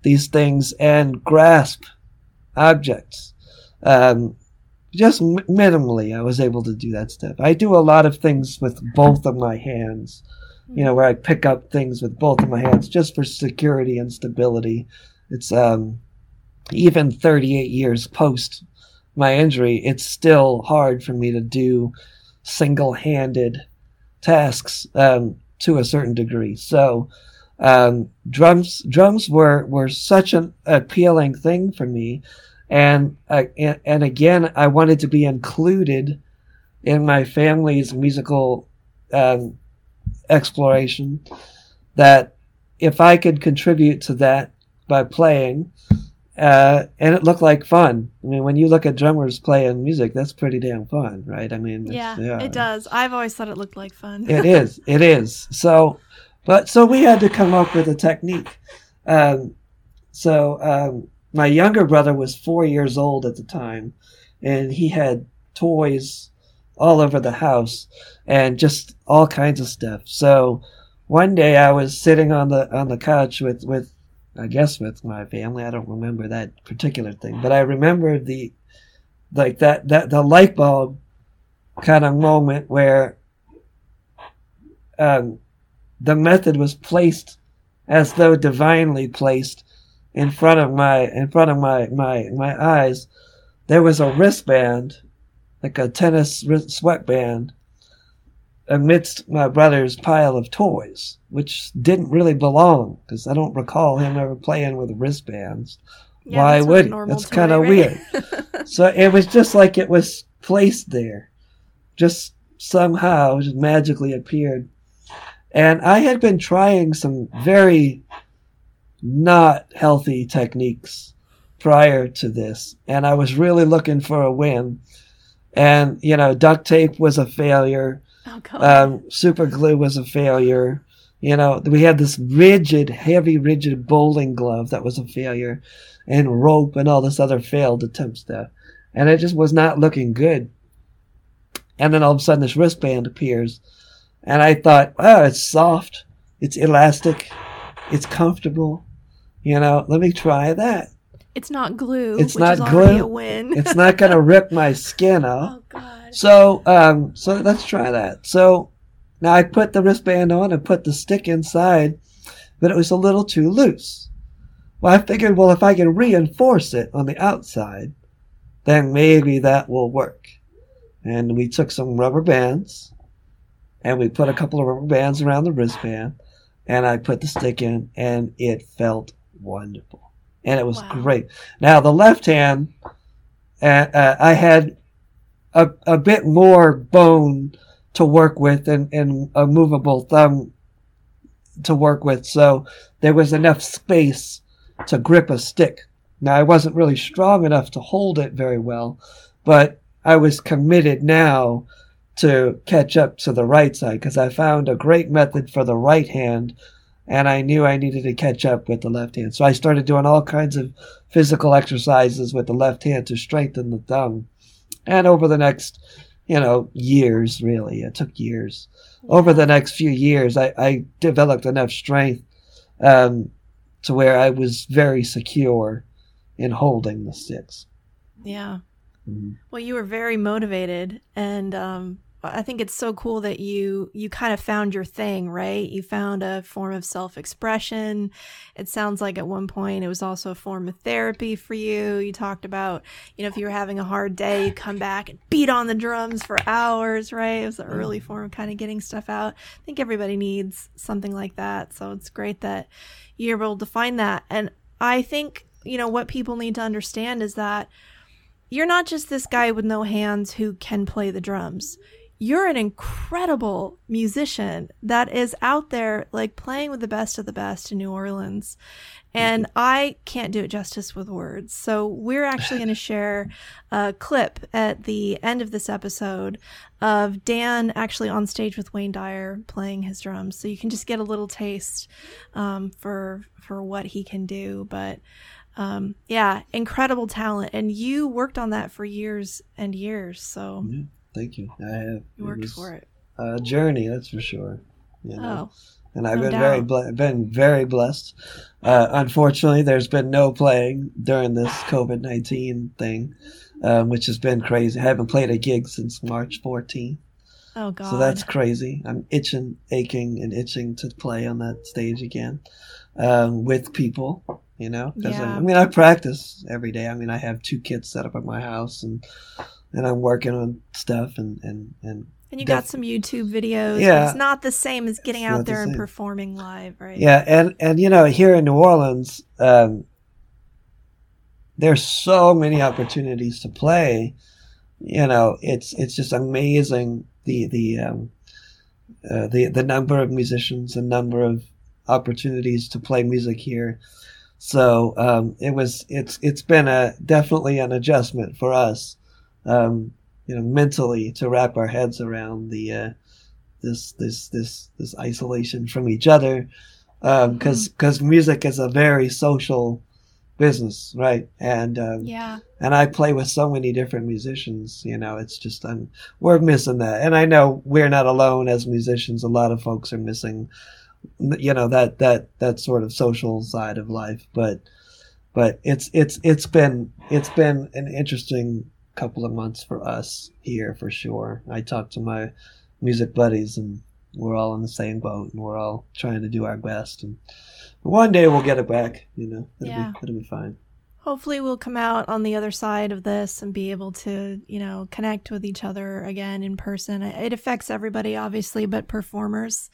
these things and grasp objects. Um, just minimally, I was able to do that stuff. I do a lot of things with both of my hands, you know, where I pick up things with both of my hands just for security and stability. It's um, even 38 years post my injury, it's still hard for me to do single handed tasks um, to a certain degree. So, um, drums drums were, were such an appealing thing for me. And, uh, and, again, I wanted to be included in my family's musical um, exploration. That if I could contribute to that by playing, uh, and it looked like fun. I mean, when you look at drummers playing music, that's pretty damn fun, right? I mean, yeah, yeah, it does. I've always thought it looked like fun. it is. It is. So, but so we had to come up with a technique. Um, so um, my younger brother was four years old at the time, and he had toys all over the house and just all kinds of stuff. So one day I was sitting on the on the couch with with I guess with my family. I don't remember that particular thing, but I remember the like that that the light bulb kind of moment where um, the method was placed as though divinely placed in front of my in front of my my my eyes. There was a wristband, like a tennis sweatband, amidst my brother's pile of toys, which didn't really belong because I don't recall him ever playing with wristbands. Yeah, Why would he? That's kind of right? weird. So it was just like it was placed there, just somehow just magically appeared. And I had been trying some very not healthy techniques prior to this, and I was really looking for a win. And you know, duct tape was a failure. Oh god. Um, super glue was a failure. You know, we had this rigid, heavy, rigid bowling glove that was a failure, and rope and all this other failed attempts there. And it just was not looking good. And then all of a sudden, this wristband appears, and I thought, oh, it's soft, it's elastic, it's comfortable. You know, let me try that. it's not glue. it's not glue. It's not gonna rip my skin off. oh god. So, um, so let's try that. So now I put the wristband on and put the stick inside, but it was a little too loose. Well, I figured, well, if I can reinforce it on the outside, then maybe that will work. And we took some rubber bands and we put a couple of rubber bands around the wristband and I put the stick in and it felt wonderful. And it was Wow. great. Now, the left hand, uh, uh, I had a, a bit more bone to work with and, and a movable thumb to work with. So there was enough space to grip a stick. Now I wasn't really strong enough to hold it very well, but I was committed now to catch up to the right side because I found a great method for the right hand and I knew I needed to catch up with the left hand. So I started doing all kinds of physical exercises with the left hand to strengthen the thumb. And over the next, you know, years, really, it took years. Over the next few years, I, I developed enough strength um, to where I was very secure in holding the sticks. Yeah. Mhm. Well, you were very motivated, and um, I think it's so cool that you you kind of found your thing, right? You found a form of self expression. It sounds like at one point it was also a form of therapy for you. You talked about, you know, if you were having a hard day, you come back and beat on the drums for hours, right? It was an mm-hmm. early form of kind of getting stuff out. I think everybody needs something like that, so it's great that you're able to find that. And I think you know what people need to understand is that you're not just this guy with no hands who can play the drums. You're an incredible musician that is out there, like playing with the best of the best in New Orleans. And I can't do it justice with words. So, we're actually going to share a clip at the end of this episode of Dan actually on stage with Wayne Dyer playing his drums. So, you can just get a little taste um, for, for what he can do. But um, yeah, incredible talent, and you worked on that for years and years. So Yeah, thank you. I have. you worked for it. A journey, that's for sure. You know? Oh, and I've no been very doubt. ble- been very blessed. Uh, unfortunately, there's been no playing during this COVID nineteen thing, um, which has been crazy. I haven't played a gig since March 14th, oh God. so that's crazy. I'm itching, aching, and itching to play on that stage again um, with people. You know, 'Cause I, Yeah. I mean, I practice every day. I mean, I have two kits set up at my house, and and I'm working on stuff and and and and you got some YouTube videos. Yeah. it's not the same as getting out not the there and performing live, right? Yeah, and and you know, here in New Orleans, um, there's so many opportunities to play. You know, it's it's just amazing the the um, uh, the the number of musicians, the number of opportunities to play music here. So um, it was it's it's been a definitely an adjustment for us, um, you know, mentally to wrap our heads around the uh, this this this this isolation from each other because because music is a very social business right? And um, Yeah. and I play with so many different musicians you know it's just I'm we're missing that. And I know we're not alone as musicians. A lot of folks are missing you know that that that sort of social side of life. But but it's it's it's been it's been an interesting couple of months for us here for sure I talked to my music buddies and we're all in the same boat and we're all trying to do our best and one day we'll get it back you know it'll, Yeah. be, it'll be fine Hopefully, we'll come out on the other side of this and be able to, you know, connect with each other again in person. It affects everybody, obviously, but performers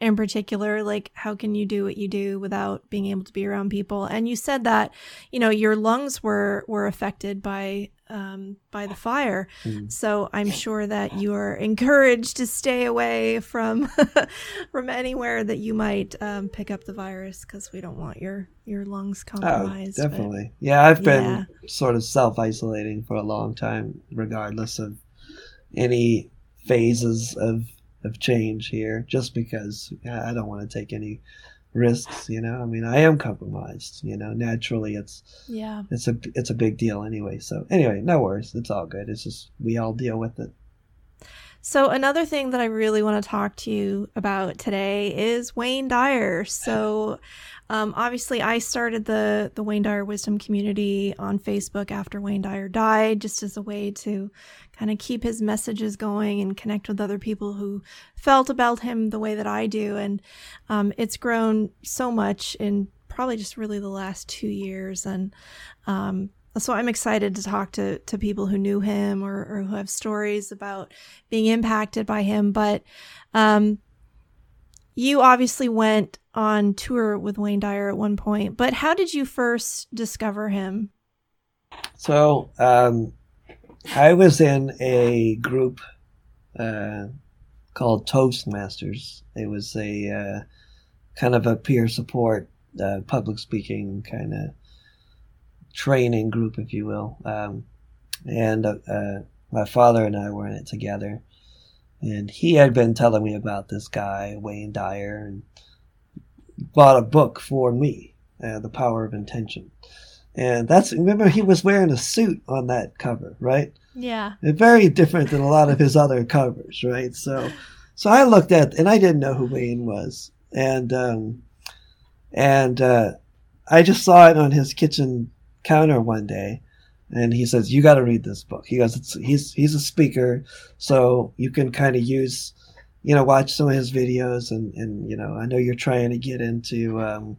in particular like how can you do what you do without being able to be around people and you said that you know your lungs were were affected by um, by the fire mm. so i'm sure that you are encouraged to stay away from from anywhere that you might um, pick up the virus because we don't want your your lungs oh, compromised oh, definitely but, yeah i've been yeah. sort of self-isolating for a long time regardless of any phases of of change here just because I don't want to take any risks, you know. I mean, I am compromised, you know. Naturally, it's yeah, it's a it's a big deal anyway. So anyway, no worries. It's all good. It's just we all deal with it. So another thing that I really want to talk to you about today is Wayne Dyer. So um, obviously, I started the the Wayne Dyer Wisdom Community on Facebook after Wayne Dyer died, just as a way to kind of keep his messages going and connect with other people who felt about him the way that I do. And um, it's grown so much in probably just really the last two years, and um, so I'm excited to talk to to people who knew him or, or who have stories about being impacted by him. But um, you obviously went on tour with Wayne Dyer at one point, but how did you first discover him? So um, I was in a group uh, called Toastmasters. It was a uh, kind of a peer support, uh, public speaking kind of training group, if you will. Um, and uh, uh, my father and I were in it together and he had been telling me about this guy Wayne Dyer and bought a book for me, uh, The Power of Intention. And that's remember he was wearing a suit on that cover, right? Yeah. And very different than a lot of his other covers, right? So so I looked at and I didn't know who Wayne was. And um and uh I just saw it on his kitchen counter one day and he says you got to read this book he goes he's he's a speaker so you can kind of use you know watch some of his videos and and you know i know you're trying to get into um,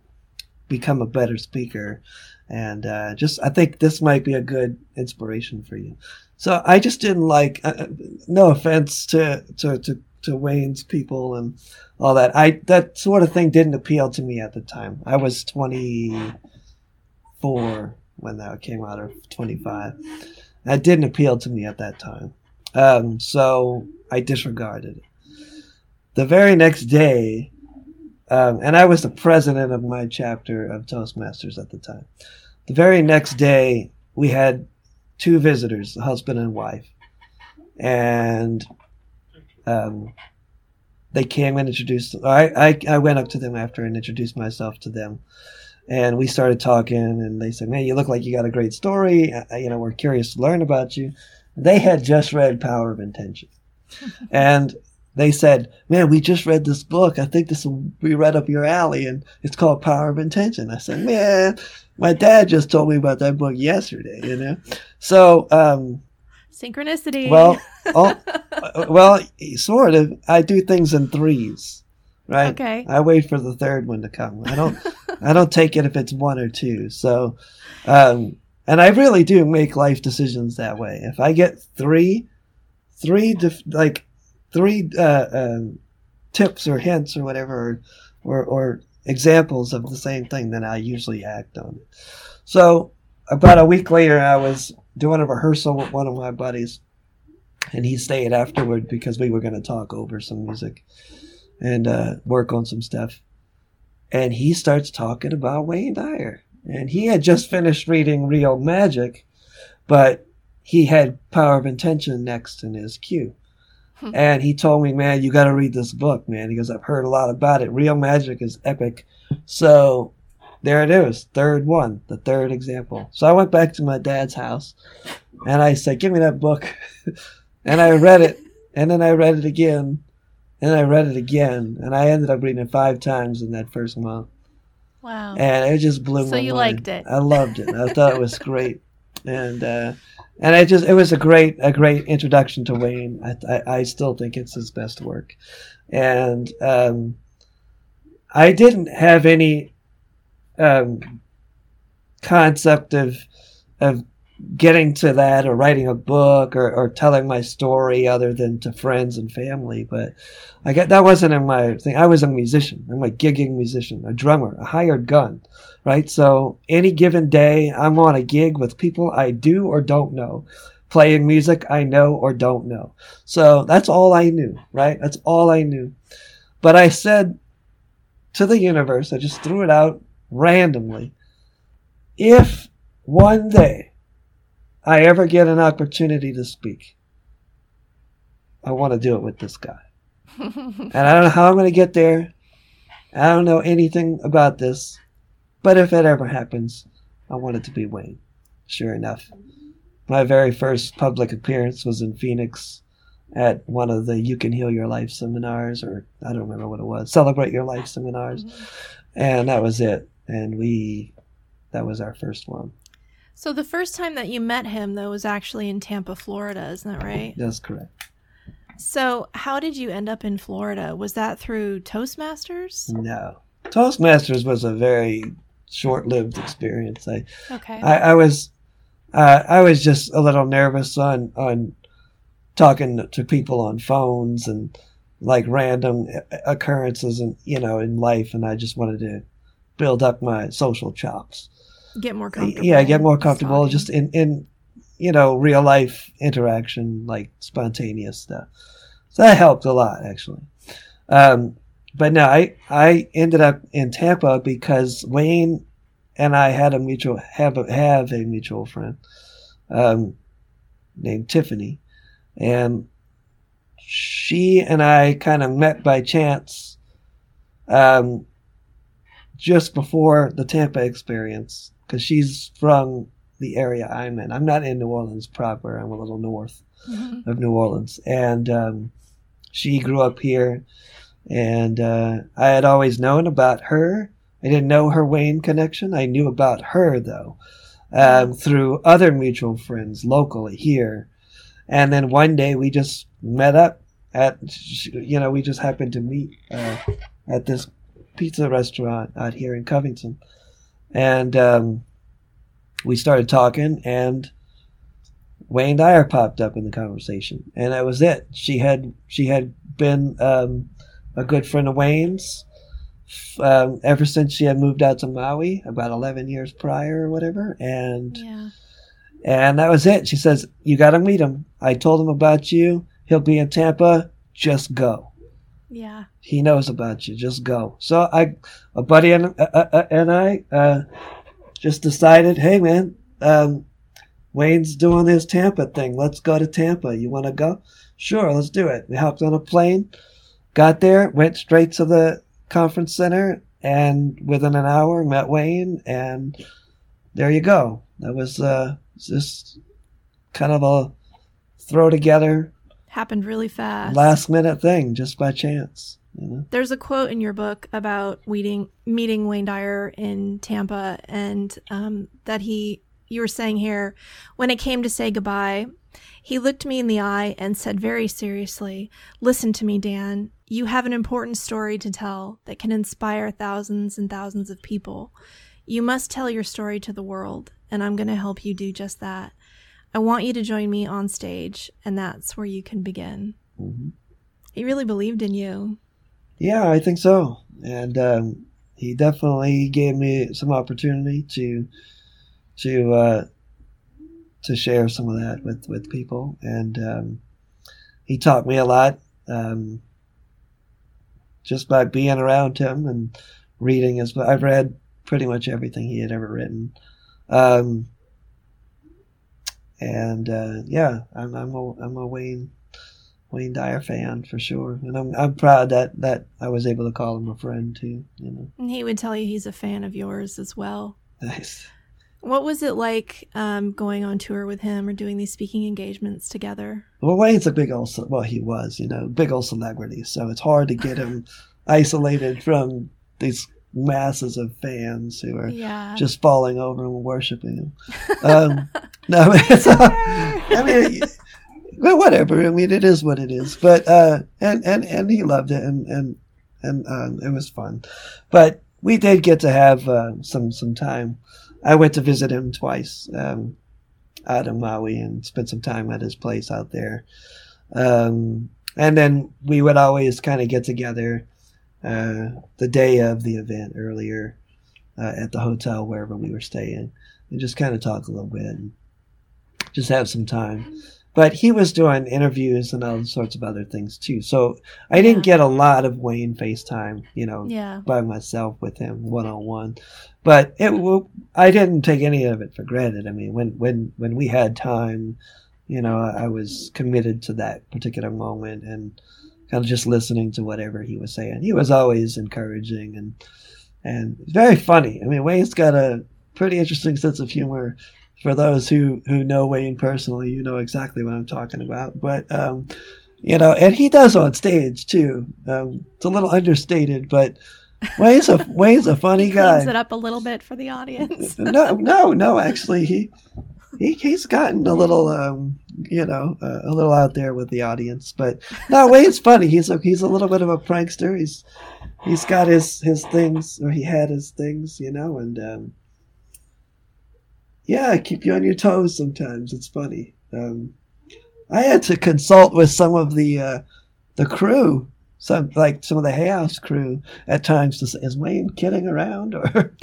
become a better speaker and uh, just i think this might be a good inspiration for you so i just didn't like uh, uh no offense to, to to to wayne's people and all that i that sort of thing didn't appeal to me at the time i was 24 when that came out, or 25. That didn't appeal to me at that time. Um, so I disregarded it. The very next day, um, and I was the president of my chapter of Toastmasters at the time. The very next day, we had two visitors, a husband and wife, and um, they came and introduced. I, I I went up to them after and introduced myself to them, and we started talking and they said man you look like you got a great story you know we're curious to learn about you they had just read power of intention and they said man we just read this book i think this will be right up your alley and it's called power of intention i said man my dad just told me about that book yesterday you know so um synchronicity well oh, well sort of i do things in threes right? Okay. I wait for the third one to come. I don't I don't take it if it's one or two. So um and I really do make life decisions that way. If I get three three def- like three uh, um, tips or hints or whatever or, or, examples of the same thing, then I usually act on. So about a week later, I was doing a rehearsal with one of my buddies, and he stayed afterward because we were going to talk over some music and uh, work on some stuff. And he starts talking about Wayne Dyer. And he had just finished reading Real Magic, but he had Power of Intention next in his queue. And he told me, man, you got to read this book, man. He goes, I've heard a lot about it. Real Magic is epic. So there it is, third one, the third example. So I went back to my dad's house and I said, give me that book. and I read it. And then I read it again. And I read it again, and I ended up reading it five times in that first month. Wow! And it just blew so my mind. So you liked it? I loved it. I thought it was great, and uh, and I just it was a great a great introduction to Wayne. I I, I still think it's his best work, and um, I didn't have any um, concept of of getting to that or writing a book or, or telling my story other than to friends and family. But I get that wasn't in my thing. I was a musician. I'm a gigging musician, a drummer, a hired gun, right? So any given day, I'm on a gig with people I do or don't know, playing music I know or don't know. So that's all I knew, right? That's all I knew. But I said to the universe, I just threw it out randomly. If one day I ever get an opportunity to speak, I want to do it with this guy. and I don't know how I'm going to get there. I don't know anything about this. But if it ever happens, I want it to be Wayne. Sure enough. My very first public appearance was in Phoenix at one of the You Can Heal Your Life seminars, or I don't remember what it was, Celebrate Your Life seminars. Mm-hmm. And that was it. And we, that was our first one. So the first time that you met him, though, was actually in Tampa, Florida, isn't that right? That's correct. So how did you end up in Florida? Was that through Toastmasters? No. Toastmasters was a very short-lived experience. I, okay. I, I was, uh, I was just a little nervous on on talking to people on phones and like random occurrences and you know in life, and I just wanted to build up my social chops get more comfortable. Yeah, get more comfortable just in in you know real life interaction, like spontaneous stuff. So that helped a lot actually. Um, but no, I I ended up in Tampa because Wayne and I had a mutual have a, have a mutual friend um, named Tiffany, and she and I kind of met by chance um, just before the Tampa experience because she's from the area I'm in. I'm not in New Orleans proper. I'm a little north mm-hmm. of New Orleans, and um, she grew up here. And uh, I had always known about her. I didn't know her Wayne connection. I knew about her though um, through other mutual friends locally here. And then one day we just met up at, you know, we just happened to meet uh, at this pizza restaurant out here in Covington and um, we started talking, and Wayne Dyer popped up in the conversation, and that was it. She had she had been um, a good friend of Wayne's um, ever since she had moved out to Maui about eleven years prior or whatever, and yeah. and that was it. She says, "You got to meet him. I told him about you. He'll be in Tampa. Just go." Yeah. He knows about you. Just go. So I, a buddy and, uh, uh, uh, and I, uh, just decided, hey man, um, Wayne's doing his Tampa thing. Let's go to Tampa. You want to go? Sure, let's do it. We hopped on a plane, got there, went straight to the conference center, and within an hour met Wayne, and there you go. That was uh, just kind of a throw together happened really fast. Last minute thing, just by chance. You know? There's a quote in your book about meeting meeting Wayne Dyer in Tampa, and um, that he you were saying here when it came to say goodbye, he looked me in the eye and said very seriously, "Listen to me, Dan. You have an important story to tell that can inspire thousands and thousands of people. You must tell your story to the world, and I'm going to help you do just that." I want you to join me on stage, and that's where you can begin. Mm-hmm. He really believed in you. Yeah, I think so. And um, he definitely gave me some opportunity to to uh, to share some of that with, with people. And um, he taught me a lot um, just by being around him and reading his book. I've read pretty much everything he had ever written. Um, and uh, yeah, I'm I'm a I'm a Wayne Wayne Dyer fan for sure, and I'm I'm proud that that I was able to call him a friend too. You know, and he would tell you he's a fan of yours as well. Nice. What was it like um, going on tour with him or doing these speaking engagements together? Well, Wayne's a big old well, he was, you know, big old celebrity, so it's hard to get him isolated from these masses of fans who are yeah. just falling over and worshiping him. Um, no, I mean, I mean, well, whatever. I mean, it is what it is. But uh, and and and he loved it, and and and um, it was fun. But we did get to have uh, some some time I went to visit him twice um, out in Maui and spent some time at his place out there. Um, and then we would always kind of get together uh, the day of the event earlier uh, at the hotel wherever we were staying and just kind of talk a little bit and just have some time. But he was doing interviews and all sorts of other things too. So I didn't Yeah. get a lot of Wayne FaceTime, you know, Yeah. by myself with him one on one. But it, I didn't take any of it for granted. I mean, when when when we had time, you know, I, I was committed to that particular moment and kind of just listening to whatever he was saying. He was always encouraging and and very funny. I mean, Wayne's got a pretty interesting sense of humor. For those who who know Wayne personally, you know exactly what I'm talking about. But um, you know, and he does on stage too. Um, it's a little understated, but Wayne's a Wayne's a funny guy. Cleans it up a little bit for the audience. no, no, no. Actually, he he he's gotten a little, um, you know, uh, a little out there with the audience. But no, Wayne's funny. He's a he's a little bit of a prankster. He's he's got his his things, or he had his things, you know, and um, yeah, keep you on your toes sometimes. It's funny. Um, I had to consult with some of the uh, the crew. Some like some of the House crew at times to say, is Wayne kidding around or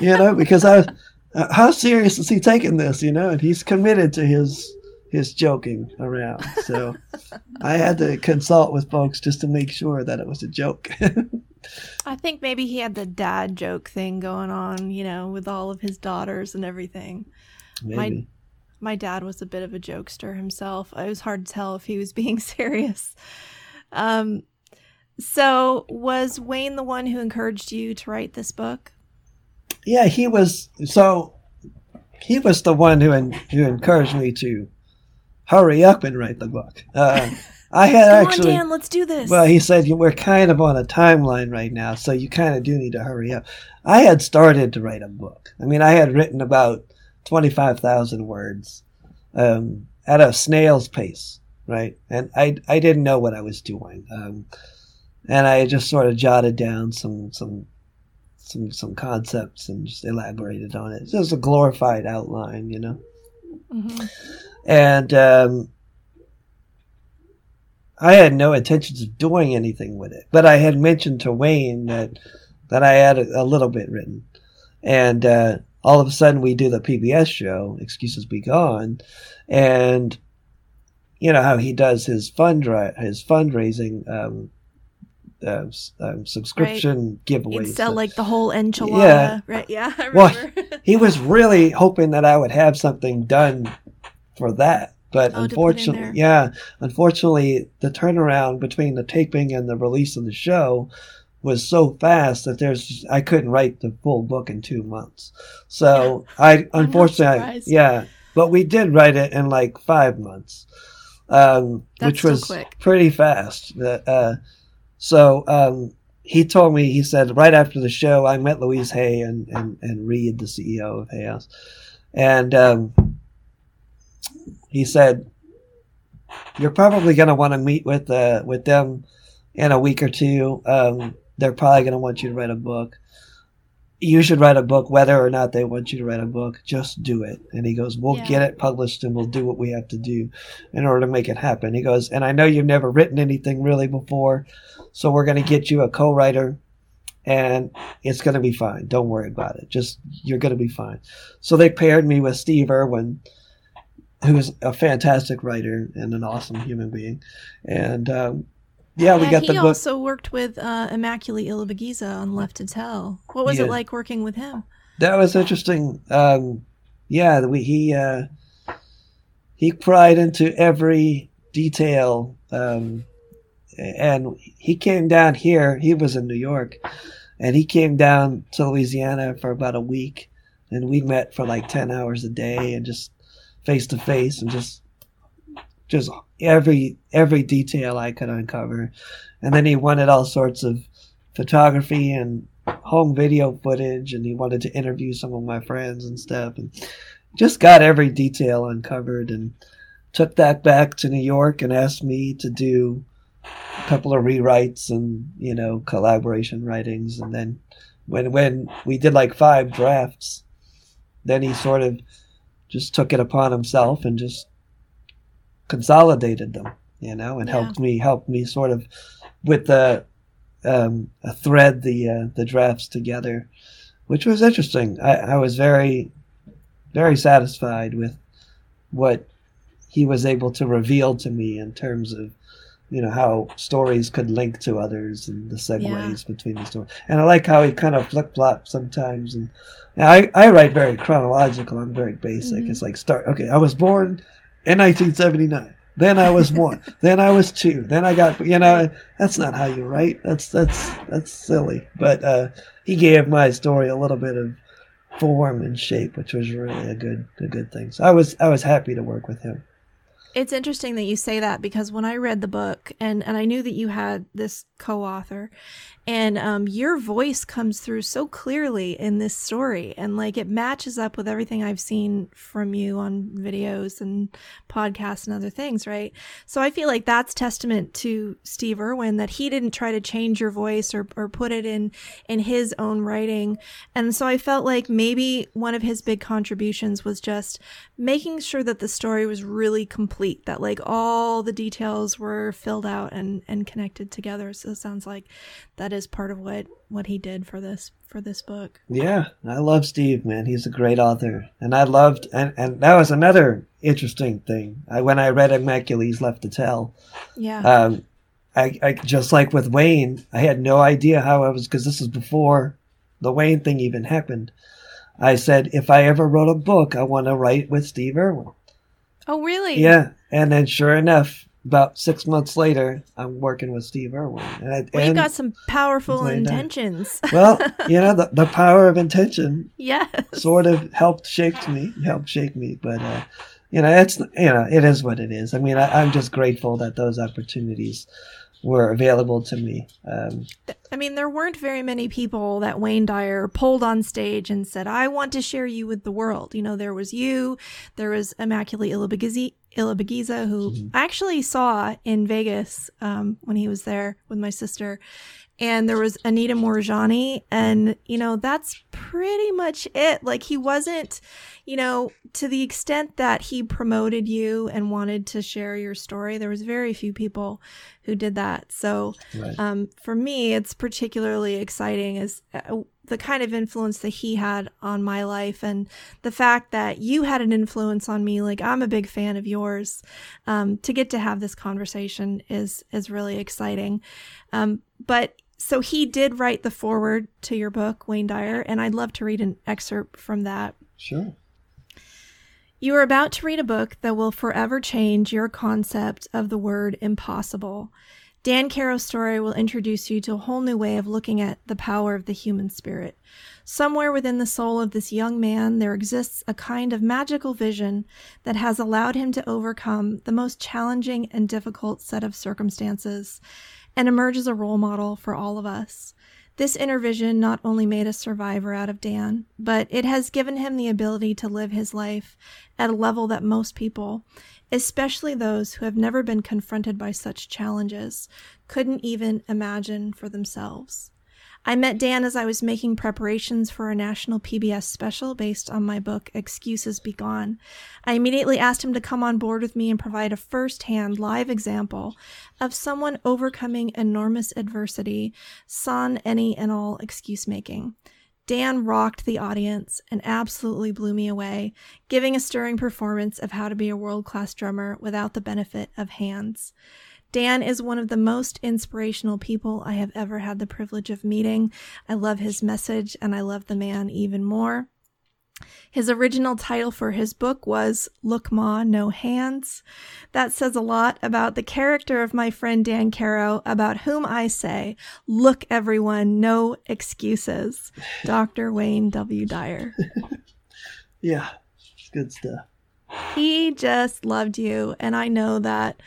you know because I was uh, how serious is he taking this you know and he's committed to his his joking around so I had to consult with folks just to make sure that it was a joke I think maybe he had the dad joke thing going on, you know, with all of his daughters and everything. maybe My dad was a bit of a jokester himself. It was hard to tell if he was being serious. Um, so was Wayne the one who encouraged you to write this book? yeah he was so he was the one who en- who encouraged me to hurry up and write the book uh, I had Come actually on, Dan, let's do this. Well, he said we're kind of on a timeline right now, so you kind of do need to hurry up. I had started to write a book. I mean, I had written about twenty-five thousand words um, at a snail's pace, right? And I I didn't know what I was doing, um, and I just sort of jotted down some some some some concepts and just elaborated on it. It's just a glorified outline, you know Mhm. and um, I had no intentions of doing anything with it. But I had mentioned to Wayne that that I had a, a little bit written, and uh, all of a sudden we do the PBS show, Excuses Begone, and you know how he does his fundra- his fundraising um, uh, um, subscription giveaways. You'd sell like the whole enchilada, Yeah. right? Yeah, I Well, he was really hoping that I would have something done for that. But Oh, to put in unfortunately, yeah, unfortunately, the turnaround between the taping and the release of the show was so fast that there's I couldn't write the full book in two months. So I unfortunately, surprised. yeah, but we did write it in like five months, um, which was pretty fast. That uh, so um, he told me he said right after the show I met Louise Hay and and, and Reid, the CEO of Hay House, and um, he said you're probably going to want to meet with uh, with them in a week or two. Um, they're probably going to want you to write a book. You should write a book, whether or not they want you to write a book. Just do it. And he goes, "We'll Yeah. get it published, and we'll do what we have to do in order to make it happen." He goes, "And I know you've never written anything really before, so we're going to get you a co-writer, and it's going to be fine. Don't worry about it. Just you're going to be fine." So they paired me with Steve Erwin, who's a fantastic writer and an awesome human being, and um, yeah, we Yeah, got the book. He also worked with uh, Immaculée Ilibagiza on Left to Tell. What was Yeah. it like working with him? That was interesting. Um, yeah, we, he uh, he pried into every detail, um, and he came down here. He was in New York, and he came down to Louisiana for about a week, and we met for like ten hours a day, and just face to face, and just just every every detail I could uncover, and then he wanted all sorts of photography and home video footage and he wanted to interview some of my friends and stuff and just got every detail uncovered and took that back to New York and asked me to do a couple of rewrites and you know collaboration writings. And then when when we did like five drafts then he sort of just took it upon himself and just consolidated them, you know, and Yeah. helped me helped me sort of with the um, a thread the uh, the drafts together, which was interesting. I, I was very very satisfied with what he was able to reveal to me in terms of you know how stories could link to others and the segues Yeah. between the stories. And I like how he kind of flip flops sometimes. And I I write very chronological. I'm very basic. Mhm. It's like start. Okay, I was born in 1979. Then I was one. then I was two. Then I got. You know, that's not how you write. That's that's that's silly. But uh, he gave my story a little bit of form and shape, which was really a good a good thing. So I was I was happy to work with him. It's interesting that you say that because when I read the book and, and I knew that you had this co-author and um, your voice comes through so clearly in this story and like it matches up with everything I've seen from you on videos and podcasts and other things, right? So I feel like that's testament to Steve Erwin that he didn't try to change your voice or, or put it in in his own writing. And so I felt like maybe one of his big contributions was just making sure that the story was really complete, that like all the details were filled out and, and connected together. So it sounds like that is part of what, what he did for this for this book. Yeah, I love Steve, man. He's a great author, and I loved, and and that was another interesting thing. I, when I read Immaculee's Left to Tell, Yeah. um, I, I just like with Wayne, I had no idea how I was because this is before the Wayne thing even happened. I said if I ever wrote a book, I want to write with Steve Erwin. oh, really? Yeah, and then sure enough, about six months later, I'm working with Steve Erwin. And, I- Well, you got some powerful It's laid down. intentions. well, you know, the, the power of intention yes. sort of helped shape me, helped shape me. But uh, you know, it's you know, it is what it is. I mean, I, I'm just grateful that those opportunities were available to me. Um, I mean, there weren't very many people that Wayne Dyer pulled on stage and said, I want to share you with the world. You know, there was you, there was Immaculée Ilibagiza, Ilibagiza who Mhm. I actually saw in Vegas um, when he was there with my sister. And there was Anita Moorjani. And, you know, that's pretty much it. Like, he wasn't, you know, to the extent that he promoted you and wanted to share your story, there was very few people who did that. So, right. um, for me, it's particularly exciting as uh, the kind of influence that he had on my life and the fact that you had an influence on me. Like I'm a big fan of yours. Um, to get to have this conversation is is really exciting. Um, but so he did write the foreword to your book, Wayne Dyer, and I'd love to read an excerpt from that. Sure. You are about to read a book that will forever change your concept of the word impossible. Dan Caro's story will introduce you to a whole new way of looking at the power of the human spirit. Somewhere within the soul of this young man, there exists a kind of magical vision that has allowed him to overcome the most challenging and difficult set of circumstances and emerge as a role model for all of us. This inner vision not only made a survivor out of Dan, but it has given him the ability to live his life at a level that most people, especially those who have never been confronted by such challenges, couldn't even imagine for themselves. I met Dan as I was making preparations for a national PBS special based on my book, Excuses Begone. I immediately asked him to come on board with me and provide a first hand live example of someone overcoming enormous adversity, sans any and all excuse making. Dan rocked the audience and absolutely blew me away, giving a stirring performance of how to be a world class drummer without the benefit of hands. Dan is one of the most inspirational people I have ever had the privilege of meeting. I love his message and I love the man even more. His original title for his book was Look Ma, No Hands. That says a lot about the character of my friend Dan Caro, about whom I say, Look, everyone, no excuses. Dr. Wayne W. Dyer. Yeah, it's good stuff. He just loved you. And I know that,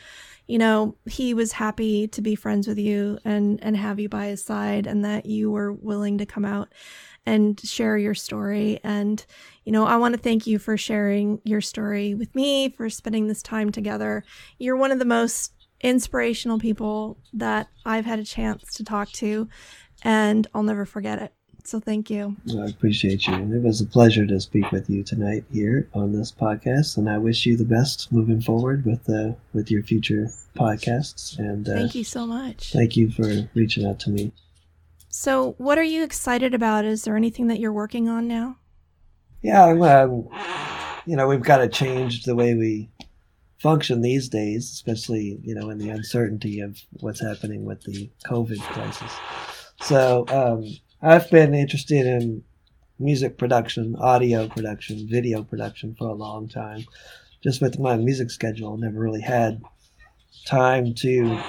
you know, he was happy to be friends with you and, and have you by his side and that you were willing to come out and share your story. And, you know, I want to thank you for sharing your story with me, for spending this time together. You're one of the most inspirational people that I've had a chance to talk to, and I'll never forget it. So thank you. Well, I appreciate you. It was a pleasure to speak with you tonight here on this podcast, and I wish you the best moving forward with uh, with your future podcasts. And uh, thank you so much. Thank you for reaching out to me. So, what are you excited about? Is there anything that you're working on now? Yeah, um, you know, we've got to change the way we function these days, especially you know in the uncertainty of what's happening with the COVID crisis. So um, I've been interested in music production, audio production, video production for a long time. Just with my music schedule, never really had time to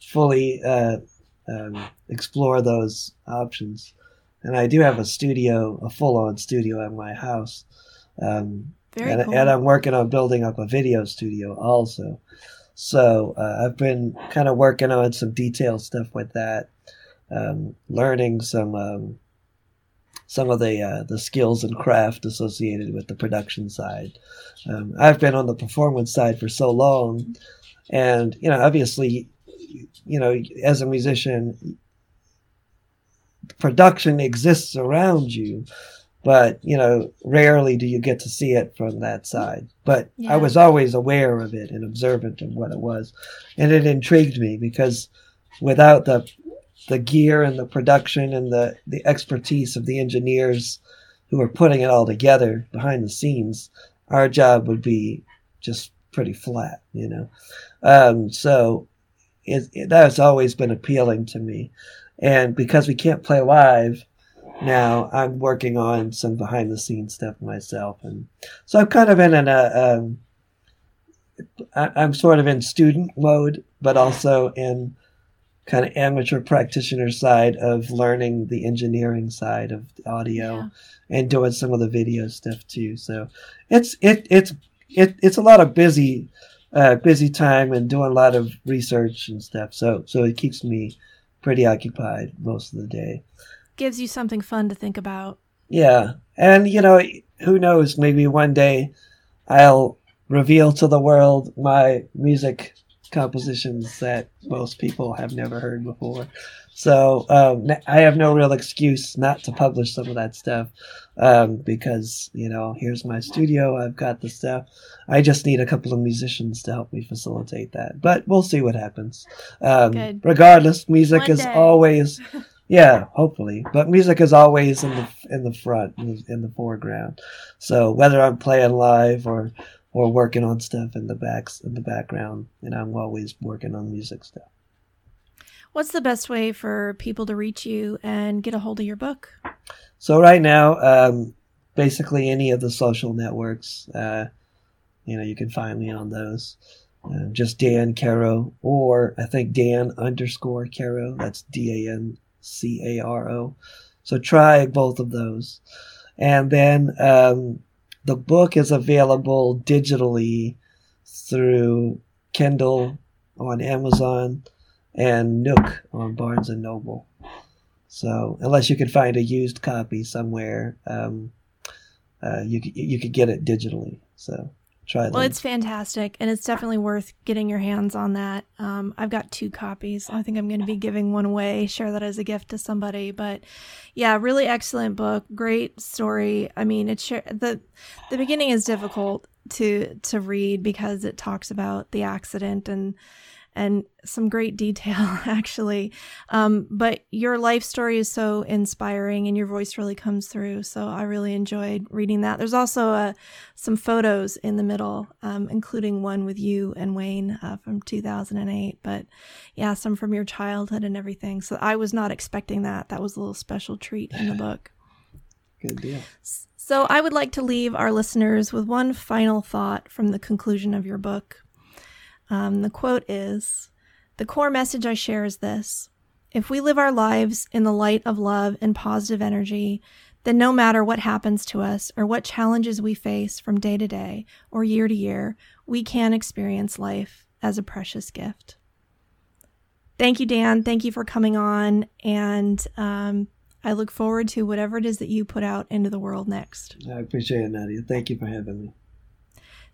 fully uh, um, explore those options. And I do have a studio, a full-on studio at my house. Um, and, cool. and, I'm working on building up a video studio also. So uh, I've been kind of working on some detailed stuff with that, um, learning some um, some of the uh, the skills and craft associated with the production side. Um, I've been on the performance side for so long, and you know, obviously, you know, as a musician, production exists around you, but you know rarely do you get to see it from that side. But yeah. i was always aware of it and observant of what it was. And it intrigued me because without the the gear and the production and the the expertise of the engineers who are putting it all together behind the scenes our job would be just pretty flat you know um, so it, it, that's always been appealing to me and because we can't play live now I'm working on some behind the scenes stuff myself, and so I'm kind of been in an uh, um, I'm sort of in student mode, but also in kind of amateur practitioner side of learning the engineering side of audio yeah. and doing some of the video stuff too. So it's it it's it, it's a lot of busy uh, busy time and doing a lot of research and stuff. So so it keeps me pretty occupied most of the day gives you something fun to think about. Yeah. And, you know, who knows, maybe one day I'll reveal to the world my music compositions that most people have never heard before. So um, I have no real excuse not to publish some of that stuff um, because, you know, here's my studio. I've got the stuff. I just need a couple of musicians to help me facilitate that. But we'll see what happens. Um, regardless, music is always. Yeah, hopefully. But music is always in the in the front, in the, in the foreground. So whether I'm playing live or or working on stuff in the backs in the background, and I'm always working on music stuff. What's the best way for people to reach you and get a hold of your book? So right now, um, basically any of the social networks, uh, you know, you can find me on those. Uh, just Dan Caro, or I think Dan underscore Caro. That's D A N C A R O. So try both of those. And then um, the book is available digitally through Kindle on Amazon and Nook on Barnes and Noble. So unless you can find a used copy somewhere, um, uh, you you could get it digitally. So try. Well, it's fantastic, and it's definitely worth getting your hands on that. Um, I've got two copies. I think I'm going to be giving one away, share that as a gift to somebody. But yeah, really excellent book, great story. I mean, it's the the beginning is difficult to to read because it talks about the accident and and some great detail actually. Um, but your life story is so inspiring and your voice really comes through. So I really enjoyed reading that. There's also uh, some photos in the middle, um, including one with you and Wayne uh, from 2008. But yeah, some from your childhood and everything. So I was not expecting that. That was a little special treat in the book. Good deal. So I would like to leave our listeners with one final thought from the conclusion of your book. Um, the quote is The core message I share is this If we live our lives in the light of love and positive energy, then no matter what happens to us or what challenges we face from day to day or year to year, we can experience life as a precious gift. Thank you, Dan. Thank you for coming on. And um, I look forward to whatever it is that you put out into the world next. I appreciate it, Nadia. Thank you for having me.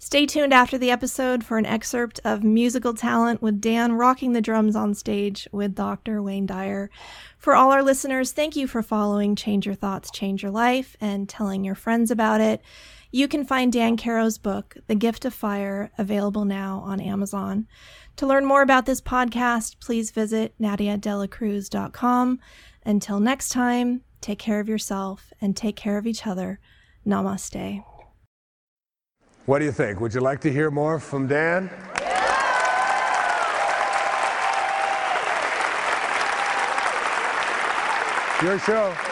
Stay tuned after the episode for an excerpt of musical talent with Dan rocking the drums on stage with Dr. Wayne Dyer. For all our listeners, thank you for following Change Your Thoughts, Change Your Life and telling your friends about it. You can find Dan Caro's book, The Gift of Fire, available now on Amazon. To learn more about this podcast, please visit nadiadelacruz.com. Until next time, take care of yourself and take care of each other. Namaste. What do you think? Would you like to hear more from Dan? Your show.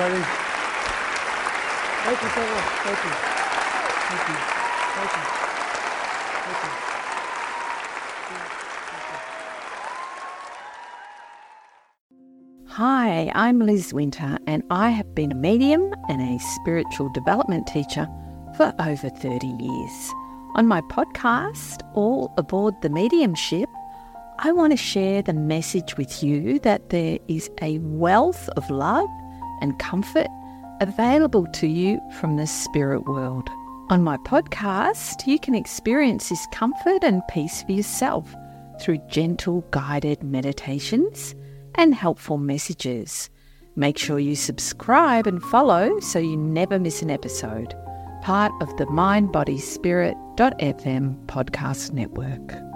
You. Thank you so much. Thank you. Thank you. Thank you. Hi, I'm Liz Winter, and I have been a medium and a spiritual development teacher for over 30 years. On my podcast, All Aboard the Mediumship, I want to share the message with you that there is a wealth of love and comfort available to you from the spirit world. On my podcast, you can experience this comfort and peace for yourself through gentle guided meditations and helpful messages. Make sure you subscribe and follow so you never miss an episode. Part of the Mind Body Spirit.fm podcast network.